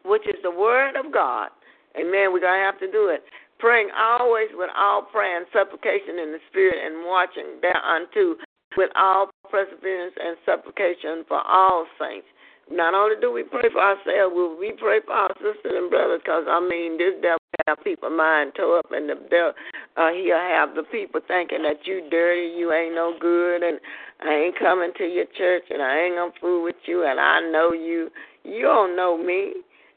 which is the word of God. Amen. We're going to have to do it. Praying always with all prayer and supplication in the Spirit, and watching thereunto with all perseverance and supplication for all saints. Not only do we pray for ourselves, we pray for our sisters and brothers because, I mean, this devil have people mind tore up, and the devil, uh, he'll have the people thinking that you dirty, you ain't no good, and I ain't coming to your church, and I ain't gonna fool with you, and I know you. You don't know me.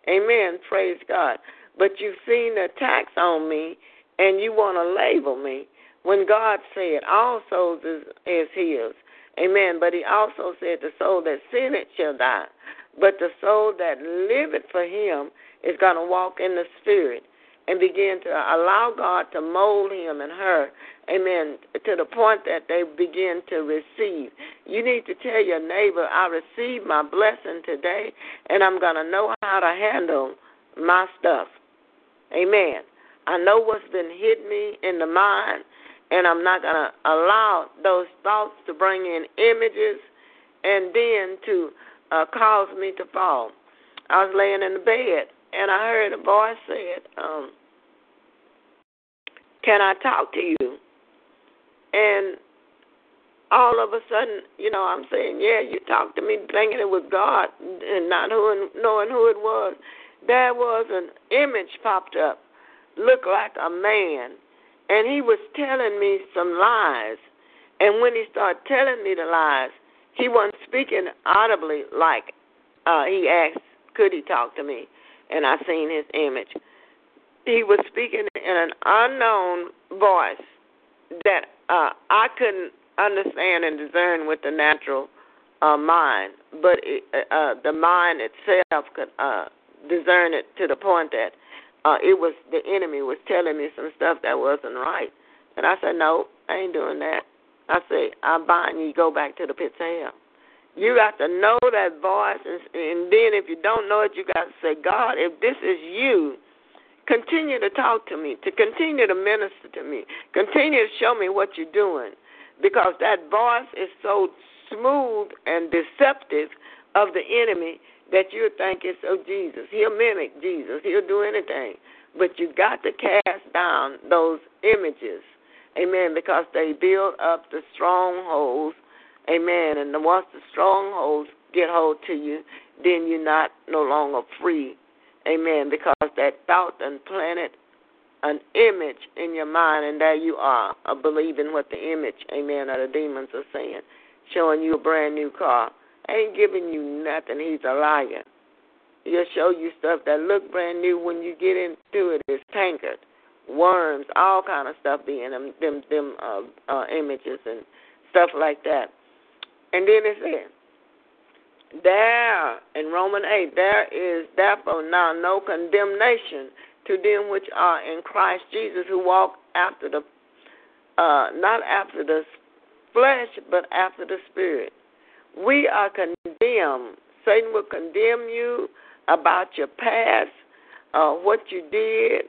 Amen. Praise God. But you've seen the attacks on me, and you want to label me when God said all souls is, is His. Amen. But He also said the soul that sinneth shall die. But the soul that liveth for Him is going to walk in the Spirit and begin to allow God to mold him and her, amen, to the point that they begin to receive. You need to tell your neighbor, I received my blessing today, and I'm going to know how to handle my stuff. Amen. I know what's been hitting me in the mind, and I'm not going to allow those thoughts to bring in images and then to uh, cause me to fall. I was laying in the bed, and I heard a voice said, um, "Can I talk to you?" And all of a sudden, you know, I'm saying, "Yeah, you talked to me," thinking it was God, and not who, knowing who it was. There was an image popped up, looked like a man, and he was telling me some lies. And when he started telling me the lies, he wasn't speaking audibly like uh, he asked, could he talk to me? And I seen his image. He was speaking in an unknown voice that uh, I couldn't understand and discern with the natural uh, mind, but it, uh, uh the mind itself could uh, discern it to the point that uh, it was the enemy was telling me some stuff that wasn't right. And I said, no, I ain't doing that. I say, I bind you, go back to the pits of hell. You got to know that voice, and, and then if you don't know it, you got to say, God, if this is you, continue to talk to me, to continue to minister to me, continue to show me what you're doing, because that voice is so smooth and deceptive of the enemy that you think it's of Jesus. He'll mimic Jesus. He'll do anything. But you got to cast down those images. Amen. Because they build up the strongholds. Amen. And once the strongholds get hold to you, then you're not no longer free. Amen. Because that thought and planted an image in your mind, and there you are, a believing what the image, amen, of the demons are saying, showing you a brand new car ain't giving you nothing. He's a liar. He'll show you stuff that look brand new when you get into it. It's tankered, worms, all kind of stuff being them them them uh, uh, images and stuff like that. And then it's says, there in Roman eight, there is therefore now no condemnation to them which are in Christ Jesus, who walk after the uh, not after the flesh, but after the spirit. We are condemned. Satan will condemn you about your past, uh, what you did,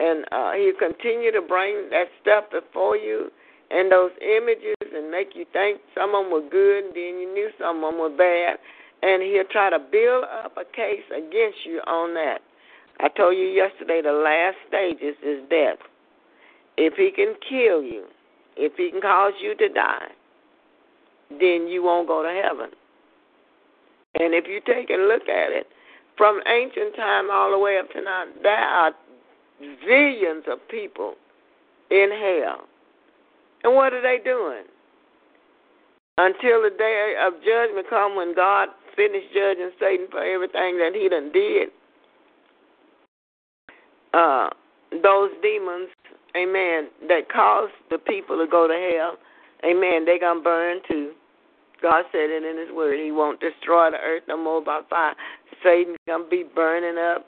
and uh, he'll continue to bring that stuff before you and those images and make you think some of them were good and then you knew some of them were bad. And he'll try to build up a case against you on that. I told you yesterday the last stages is death. If he can kill you, if he can cause you to die, then you won't go to heaven. And if you take a look at it, From ancient time all the way up to now, there are zillions of people in hell. And what are they doing? Until the day of judgment come when God finished judging Satan for everything that he done did. Uh, those demons, amen, that caused the people to go to hell, amen, they gonna burn too. God said it in His Word. He won't destroy the earth no more by fire. Satan's gonna be burning up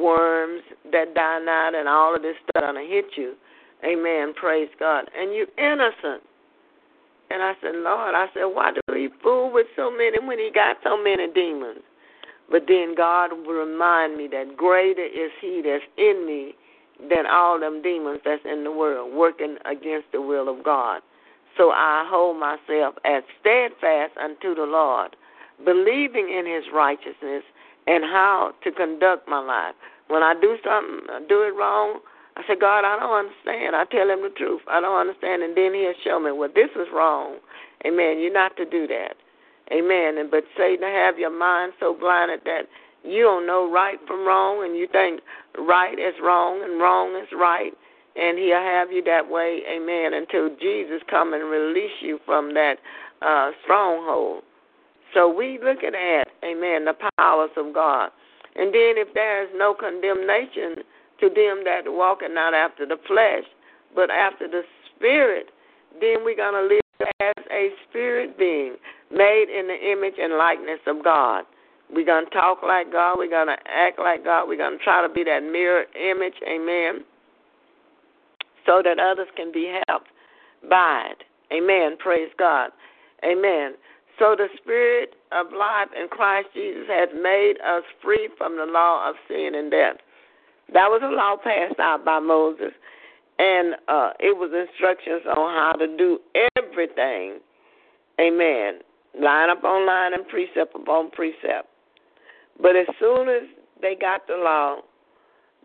worms that die not, and all of this stuff gonna hit you. Amen. Praise God. And you innocent. And I said, Lord, I said, why do he fool with so many when he got so many demons? But then God will remind me that greater is he that's in me than all them demons that's in the world, working against the will of God. So I hold myself as steadfast unto the Lord, believing in his righteousness and how to conduct my life. When I do something, do it wrong, I said, God, I don't understand. I tell him the truth. I don't understand. And then he'll show me, well, this is wrong. Amen. You're not to do that. Amen. And but Satan have your mind so blinded that you don't know right from wrong and you think right is wrong and wrong is right and he'll have you that way, amen, until Jesus come and release you from that uh stronghold. So we looking at, amen, the powers of God. And then if there is no condemnation to them that walking not after the flesh, but after the spirit, then we're going to live as a spirit being made in the image and likeness of God. We're going to talk like God. We're going to act like God. We're going to try to be that mirror image, amen, so that others can be helped by it. Amen. Praise God. Amen. So the Spirit of life in Christ Jesus has made us free from the law of sin and death. That was a law passed out by Moses, and uh, it was instructions on how to do everything. Amen. Line up on line and precept upon precept. But as soon as they got the law,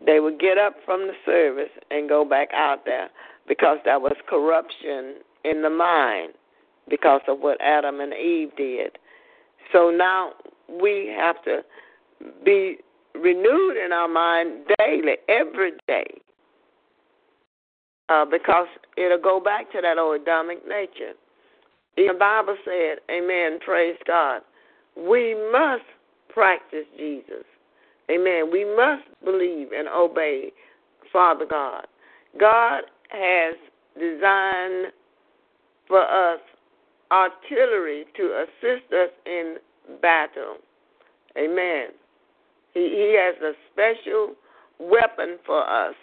they would get up from the service and go back out there because that was corruption in the mind because of what Adam and Eve did. So now we have to be renewed in our mind daily, every day, uh, because it'll go back to that old Adamic nature. The Bible said, Amen, praise God. We must practice Jesus. Amen. We must believe and obey Father God. God has designed for us artillery to assist us in battle. Amen. He, has a special weapon for us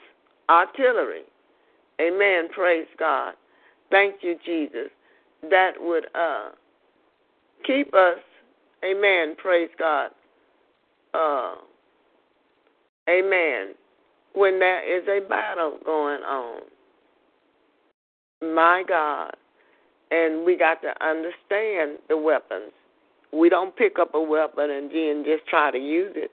artillery. Amen. Praise God. Thank you, Jesus. That would uh, keep us, amen. Praise God. Uh, amen. When there is a battle going on. My God. And we got to understand the weapons. We don't pick up a weapon and then just try to use it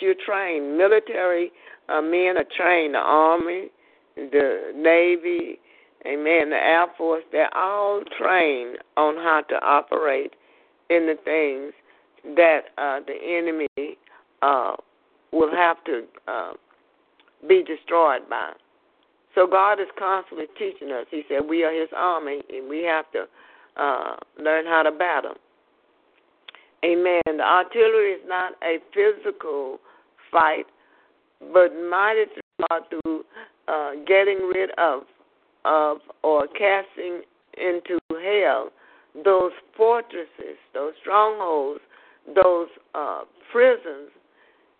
you're trained. Military uh, men are trained. The Army, the Navy, amen, the Air Force, they're all trained on how to operate in the things that uh, the enemy uh, will have to uh, be destroyed by. So God is constantly teaching us. He said we are His army, and we have to uh, learn how to battle. Amen. The artillery is not a physical fight, but mighty through through uh, getting rid of of or casting into hell those fortresses, those strongholds, those uh, prisons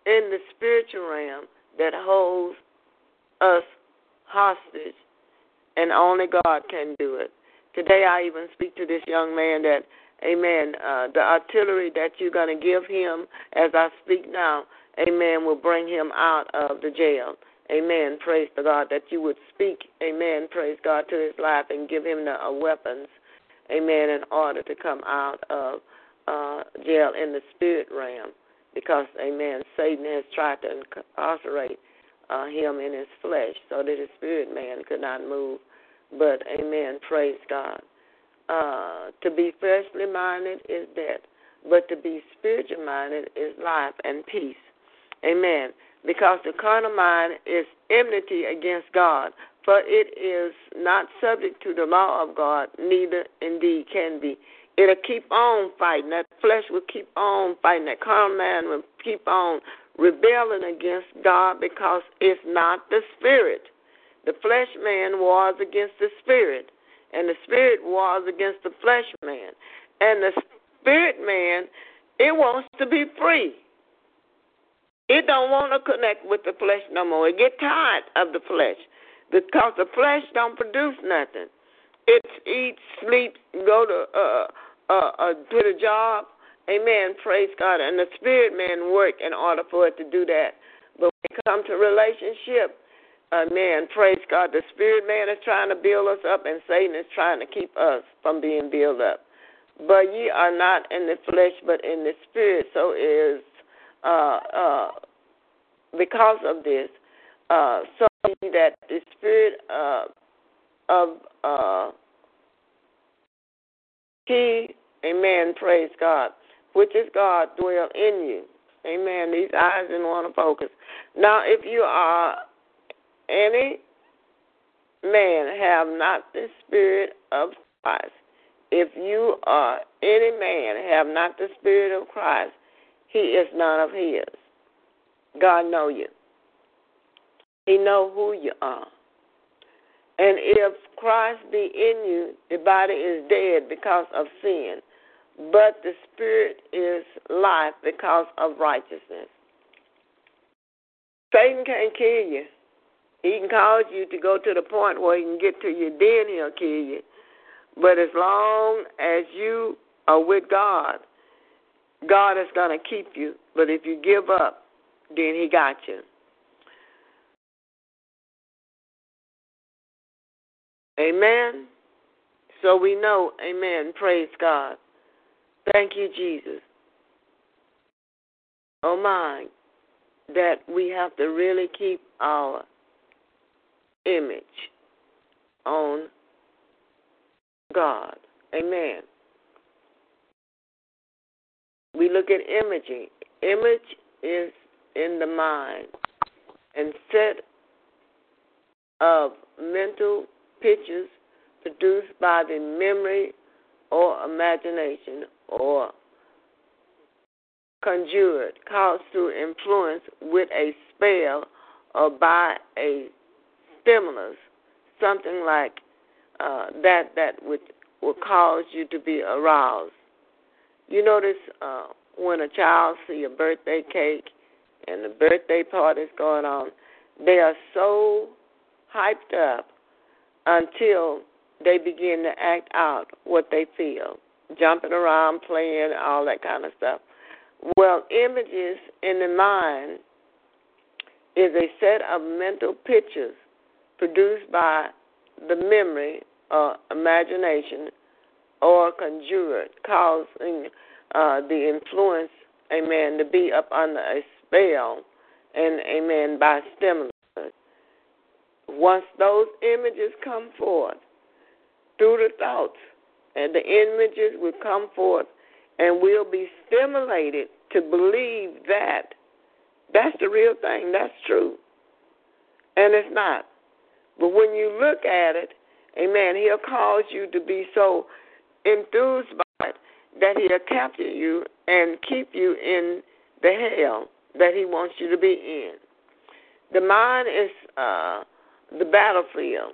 in the spiritual realm that holds us hostage, and only God can do it. Today, I even speak to this young man that Amen. Uh, the artillery that you're going to give him as I speak now, amen, will bring him out of the jail. Amen. Praise the God that you would speak, amen, praise God, to his life and give him the uh, weapons, amen, in order to come out of uh, jail in the spirit realm. Because, amen, Satan has tried to incarcerate uh, him in his flesh so that his spirit man could not move. But, amen, praise God. Uh, to be fleshly minded is death, but to be spiritual minded is life and peace. Amen. Because the carnal mind is enmity against God, for it is not subject to the law of God, neither indeed can be. It'll keep on fighting. That flesh will keep on fighting. That carnal man will keep on rebelling against God because it's not the spirit. The flesh man wars against the spirit, and the spirit wars against the flesh man. And the spirit man, it wants to be free. It don't want to connect with the flesh no more. It get tired of the flesh because the flesh don't produce nothing. It eats, sleeps, go to uh, uh, uh, to the job. Amen. Praise God. And the spirit man work in order for it to do that. But when it comes to relationship, Amen. Praise God. The spirit man is trying to build us up, and Satan is trying to keep us from being built up. But ye are not in the flesh, but in the spirit. So is uh, uh, because of this, uh, so that the spirit uh, of uh, He, Amen. Praise God, which is God, dwell in you. Amen. These eyes didn't want to focus. Now, if you are any man have not the spirit of Christ, if you are any man have not the spirit of Christ, he is none of his. God know you. He know who you are. And if Christ be in you, the body is dead because of sin, but the spirit is life because of righteousness. Satan can't kill you. He can cause you to go to the point where he can get to you, then he'll kill you. But as long as you are with God, God is going to keep you. But if you give up, then he got you. Amen. So we know, amen. Praise God. Thank you, Jesus. Oh my, that we have to really keep our image on God. Amen. We look at imaging. Image is in the mind and set of mental pictures produced by the memory or imagination or conjured, caused through influence with a spell or by a stimulus, something like uh, that that would will cause you to be aroused. You notice uh, when a child see a birthday cake and the birthday party is going on, they are so hyped up until they begin to act out what they feel, jumping around, playing, all that kind of stuff. Well, images in the mind is a set of mental pictures produced by the memory or imagination or conjured, causing uh, the influence, amen, to be up under a spell and, amen, by stimulus. Once those images come forth through the thoughts, and the images will come forth and we'll be stimulated to believe that that's the real thing, that's true. And it's not. But when you look at it, amen, he'll cause you to be so enthused by it that he'll capture you and keep you in the hell that he wants you to be in. The mind is uh, the battlefield.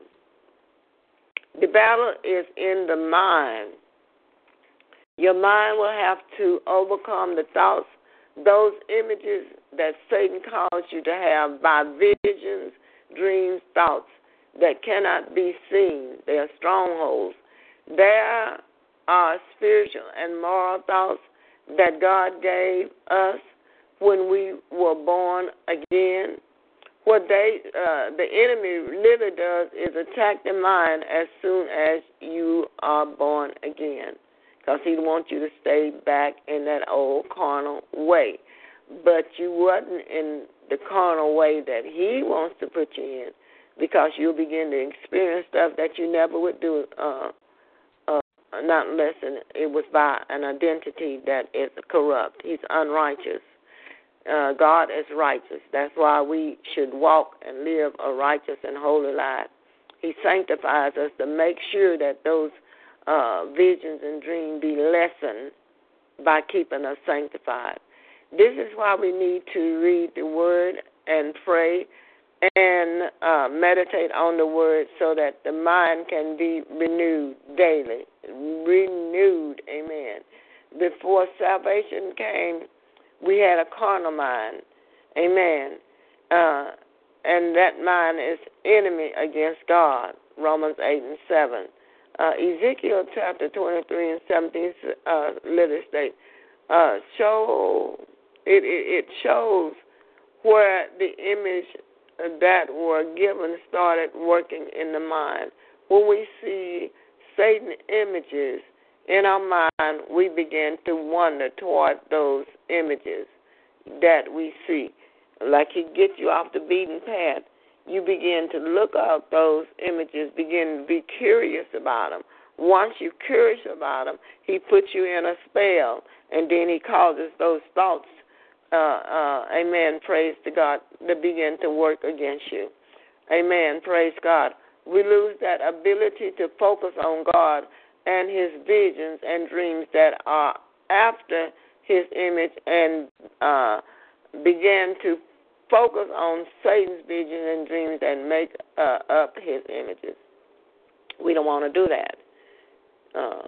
The battle is in the mind. Your mind will have to overcome the thoughts, those images that Satan caused you to have by visions, dreams, thoughts that cannot be seen. They are strongholds. There are spiritual and moral thoughts that God gave us when we were born again. What they, uh, the enemy literally does is attack the mind as soon as you are born again, because he wants you to stay back in that old carnal way. But you wasn't in the carnal way that he wants to put you in because you'll begin to experience stuff that you never would do, uh, uh, not unless it was by an identity that is corrupt. He's unrighteous. Uh, God is righteous. That's why we should walk and live a righteous and holy life. He sanctifies us to make sure that those uh, visions and dreams be lessened by keeping us sanctified. This is why we need to read the Word and pray and uh, meditate on the Word so that the mind can be renewed daily. Renewed, amen. Before salvation came, we had a carnal mind, amen. Uh, and that mind is enemy against God. Romans 8 and 7. Uh, Ezekiel chapter 23 and 17, uh, let state, uh, show, it, it, it shows where the image that were given started working in the mind. When we see Satan images in our mind, we begin to wander toward those images that we see. Like he gets you off the beaten path, you begin to look up those images, begin to be curious about them. Once you're curious about them, he puts you in a spell, and then he causes those thoughts, uh, uh, amen, praise to God, to begin to work against you. Amen, praise God. We lose that ability to focus on God and his visions and dreams that are after his image and uh, begin to focus on Satan's visions and dreams and make uh, up his images. We don't want to do that. Uh,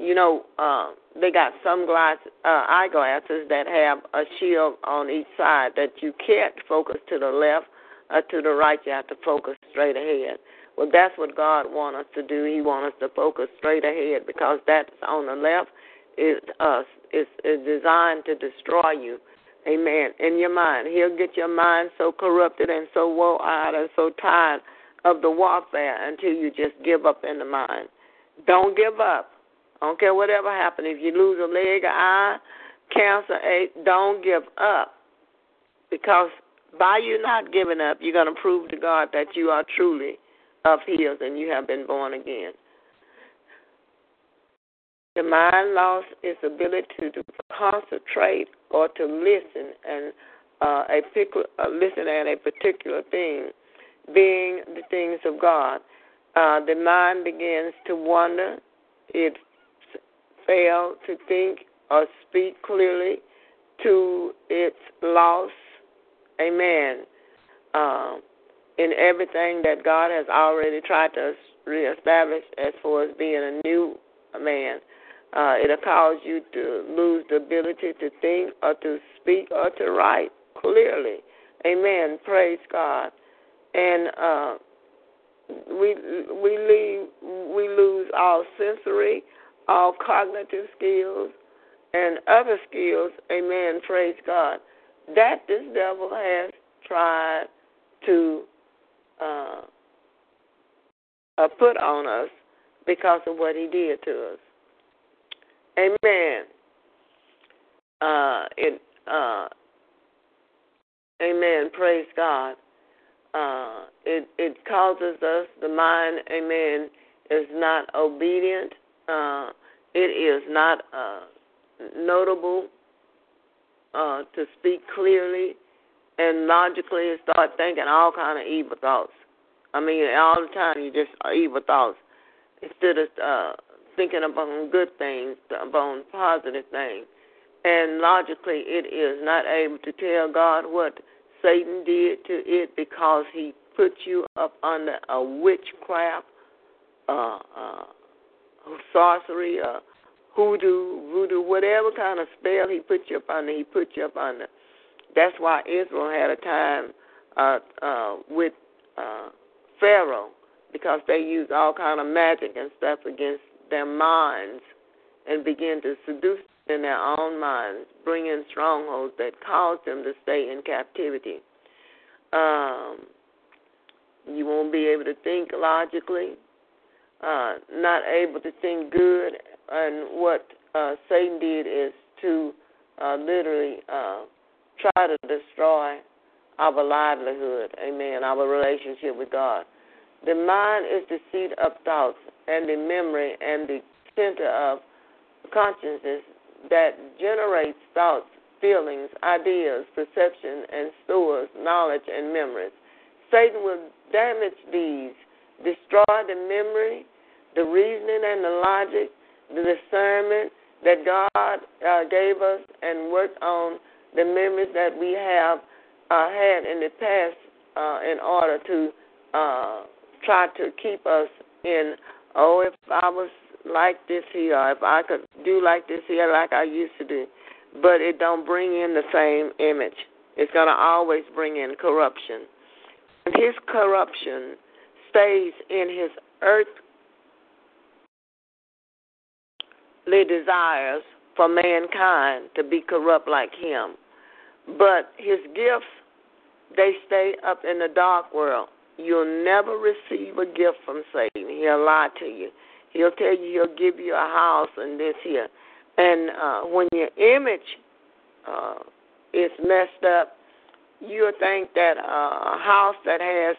you know, uh, they got some glass uh, eyeglasses that have a shield on each side that you can't focus to the left or to the right. You have to focus straight ahead. Well, that's what God wants us to do. He wants us to focus straight ahead because that's on the left is us. It's, is designed to destroy you. Amen. In your mind. He'll get your mind so corrupted and so woe out and so tired of the warfare until you just give up in the mind. Don't give up. I don't care whatever happens. If you lose a leg, an eye, cancer, don't give up. Because by you not giving up, you're going to prove to God that you are truly of His and you have been born again. The mind lost its ability to concentrate or to listen and uh, a particular, uh, listen at a particular thing, being the things of God. Uh, the mind begins to wander. It fails to think or speak clearly to its loss. Amen. Um, in everything that God has already tried to reestablish as far as being a new man. Uh, it'll cause you to lose the ability to think or to speak or to write clearly. Amen. Praise God. And uh, we we leave we lose all sensory, all cognitive skills, and other skills. Amen. Praise God. That this devil has tried to uh, uh, put on us because of what he did to us. Amen. Uh, it, uh, amen. Praise God. Uh, it it causes us the mind. Amen. Is not obedient. Uh, it is not uh, notable uh, to speak clearly and logically and start thinking all kind of evil thoughts. I mean, all the time you just evil thoughts instead of uh, thinking upon good things, upon positive things. And logically, it is not able to tell God what Satan did to it because he put you up under a witchcraft, uh, uh, sorcery, uh, hoodoo, voodoo, whatever kind of spell he put you up under, he put you up under. That's why Israel had a time uh, uh, with uh, Pharaoh because they used all kind of magic and stuff against their minds and began to seduce in their own minds, bring in strongholds that caused them to stay in captivity. Um, you won't be able to think logically, uh, not able to think good, and what uh, Satan did is to uh, literally uh, try to destroy our livelihood, amen, our relationship with God. The mind is the seat of thoughts and the memory and the center of consciousness that generates thoughts feelings, ideas, perception, and stores knowledge and memories. Satan will damage these, destroy the memory, the reasoning and the logic, the discernment that God uh, gave us, and work on the memories that we have uh, had in the past uh, in order to uh, try to keep us in, oh, if I was like this here, if I could do like this here, like I used to do. But it don't bring in the same image. It's going to always bring in corruption. And his corruption stays in his earthly desires for mankind to be corrupt like him. But his gifts, they stay up in the dark world. You'll never receive a gift from Satan. He'll lie to you. He'll tell you he'll give you a house and this here. And uh, when your image uh, is messed up, you'll think that uh, a house that has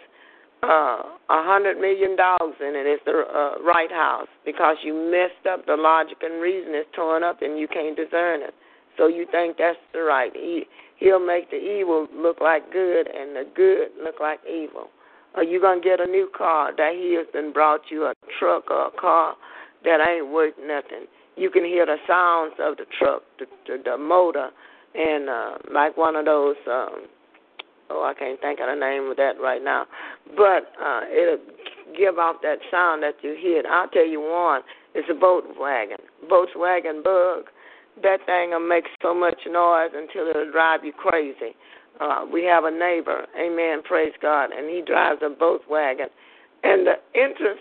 a uh, hundred million dollars in it is the uh, right house because you messed up the logic and reason is torn up and you can't discern it. So you think that's the right. He, he'll make the evil look like good and the good look like evil. Are you gonna get a new car that he has been brought you a truck or a car that ain't worth nothing? You can hear the sounds of the truck, the the, the motor, and uh, like one of those. Um, oh, I can't think of the name of that right now, but uh, it'll give out that sound that you hear. I'll tell you one. It's a Volkswagen, Volkswagen Bug. That thing will make so much noise until it'll drive you crazy. Uh, we have a neighbor, amen, praise God, and he drives a Volkswagen. And the entrance,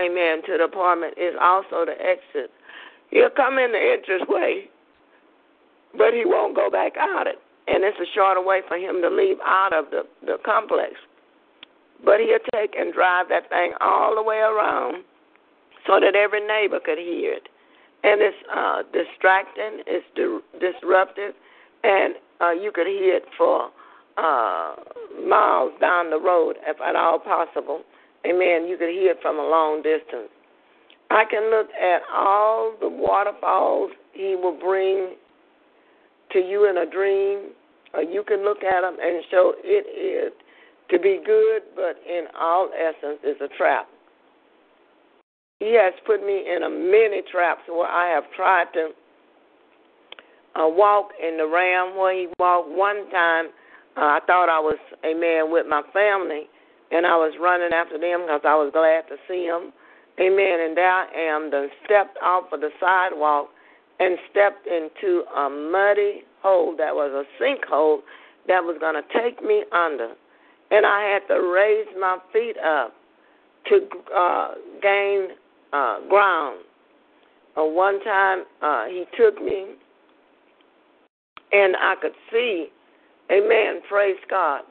amen, to the apartment is also the exit. He'll come in the entrance way, but he won't go back out it. And it's a shorter way for him to leave out of the, the complex. But he'll take and drive that thing all the way around so that every neighbor could hear it. And it's uh, distracting, it's di- disruptive, and uh, you could hear it for uh, miles down the road, if at all possible. Amen. You could hear it from a long distance. I can look at all the waterfalls he will bring to you in a dream, or you can look at them and show it is to be good, but in all essence is a trap. He has put me in a many traps where I have tried to uh, walk in the ram where he walked. One time, uh, I thought I was a man with my family, and I was running after them because I was glad to see them. Amen. And there I am, then stepped off of the sidewalk and stepped into a muddy hole that was a sinkhole that was going to take me under. And I had to raise my feet up to uh, gain uh, ground. Uh, one time uh, he took me and I could see, amen, praise God,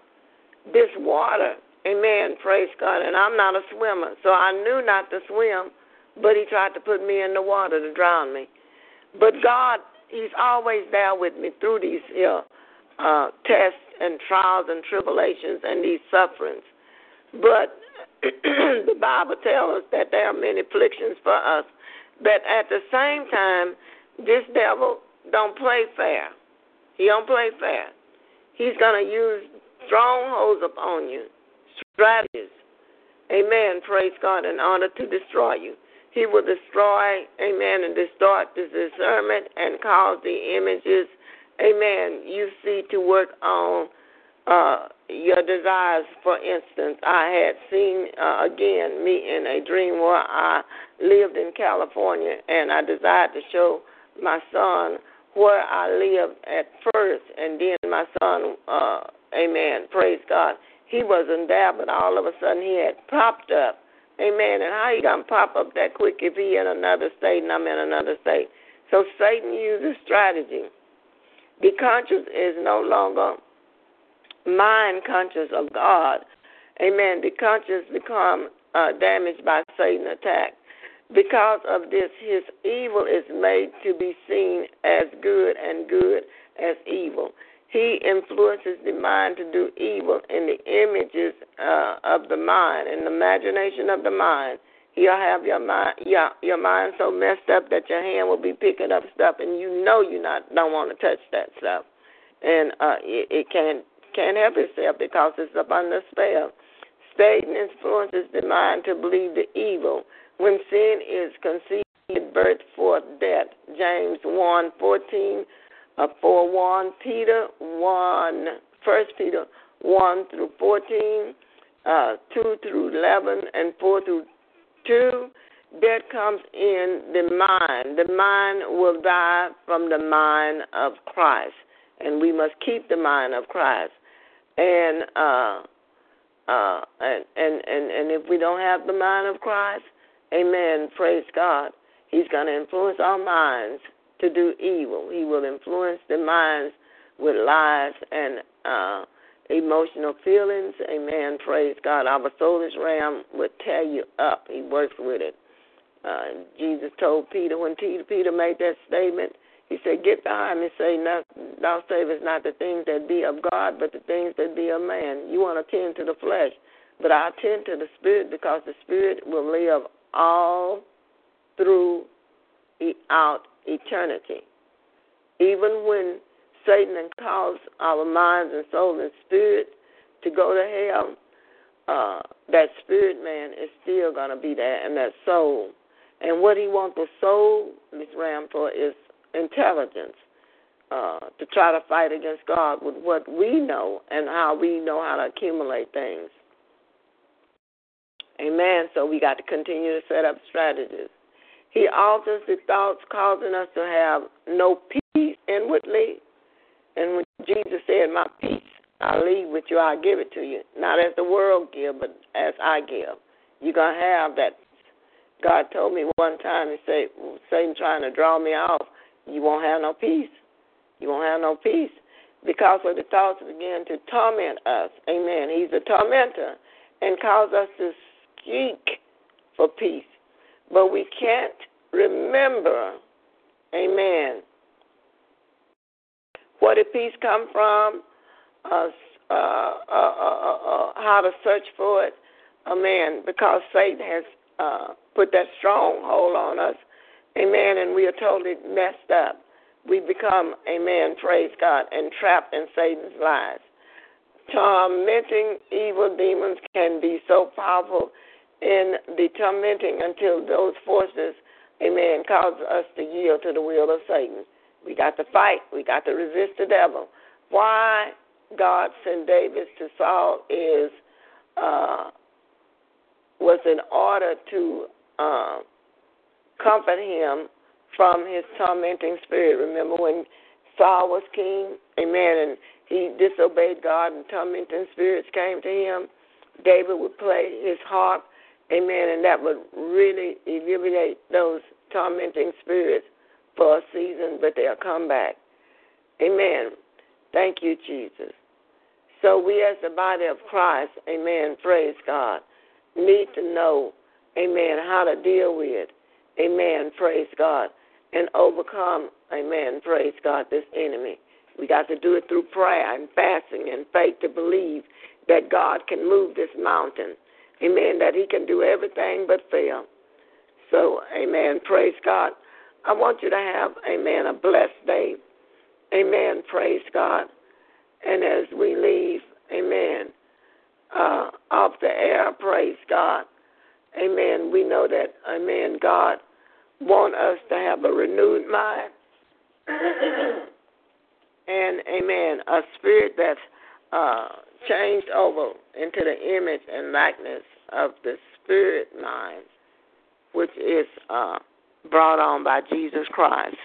this water, amen, praise God. And I'm not a swimmer, so I knew not to swim, but he tried to put me in the water to drown me. But God, he's always there with me through these uh, uh, tests and trials and tribulations and these sufferings. But the Bible tells us that there are many afflictions for us. But at the same time, this devil don't play fair. He don't play fair. He's to use strongholds upon you, strategies. Amen. Praise God. In order to destroy you. He will destroy, amen, and distort the discernment and cause the images, amen, you see to work on uh, your desires. For instance, I had seen uh, again me in a dream where I lived in California and I desired to show my son where I lived at first, and then my son, uh, amen, praise God, he wasn't there, but all of a sudden he had popped up. Amen. And how he gonna pop up that quick if he in another state and I'm in another state? So Satan uses strategy. Be conscious is no longer mind conscious of God. Amen. The conscious become uh, damaged by Satan attack. Because of this, his evil is made to be seen as good and good as evil. He influences the mind to do evil in the images uh, of the mind, in the imagination of the mind. He'll have your mind your your mind so messed up that your hand will be picking up stuff and you know you not don't want to touch that stuff. And uh it, it can't can't help itself because it's up under spell. Satan influences the mind to believe the evil. When sin is conceived, it birth forth death. James 1 14, 4 1, Peter 1, 1 Peter 1 through 14, uh, 2 through 11, and 4 through 2. Death comes in the mind. The mind will die from the mind of Christ, and we must keep the mind of Christ. And uh, uh, and, and and and if we don't have the mind of Christ, Amen. Praise God. He's going to influence our minds to do evil. He will influence the minds with lies and uh, emotional feelings. Amen. Praise God. Our soulish realm will tear you up. He works with it. Uh, Jesus told Peter when Peter, made that statement, he said, Get behind me, say, Thou savest not the things that be of God, but the things that be of man. You want to tend to the flesh, but I tend to the spirit because the spirit will live all throughout eternity. Even when Satan calls our minds and soul and spirit to go to hell, uh, that spirit man is still going to be there, and that soul. And what he wants the soul, Miss Ram, for is intelligence uh, to try to fight against God with what we know and how we know how to accumulate things. Amen. So we got to continue to set up strategies. He alters the thoughts, causing us to have no peace inwardly. And when Jesus said, My peace I leave with you, I give it to you. Not as the world give, but as I give. You're going to have that. God told me one time, He said, Satan trying to draw me off, you won't have no peace. You won't have no peace because of the thoughts begin to torment us. Amen. He's a tormentor and cause us to seek for peace. But we can't remember, amen, where did peace come from, uh, uh, uh, uh, how to search for it, amen, because Satan has put that stronghold on us, amen, and we are totally messed up. We become, amen, praise God, entrapped in Satan's lies. Tormenting evil demons can be so powerful in the tormenting until those forces, amen, cause us to yield to the will of Satan. We got to fight. We got to resist the devil. Why God sent David to Saul is uh, was in order to uh, comfort him from his tormenting spirit. Remember when Saul was king, amen, and he disobeyed God and tormenting spirits came to him. David would play his harp Amen. And that would really eliminate those tormenting spirits for a season, but they'll come back. Amen. Thank you, Jesus. So we as the body of Christ, amen, praise God, need to know, amen, how to deal with, amen, praise God, and overcome, amen, praise God, this enemy. We got to do it through prayer and fasting and faith to believe that God can move this mountain Amen. That He can do everything but fail. So, amen. Praise God. I want you to have, amen, a blessed day. Amen. Praise God. And as we leave, amen, uh, off the air, praise God. Amen. We know that, amen, God want us to have a renewed mind. and, amen, a spirit that's uh, changed over into the image and likeness of the spirit mind, which is uh, brought on by Jesus Christ.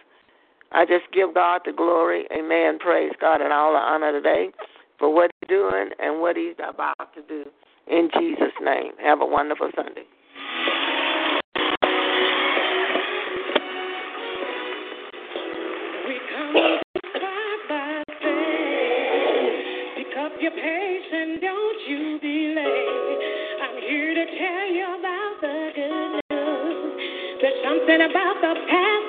I just give God the glory, amen, praise God, and all the honor today for what He's doing and what He's about to do. In Jesus' name. Have a wonderful Sunday. Don't you be. I'm here to tell you about the good news. There's something about the path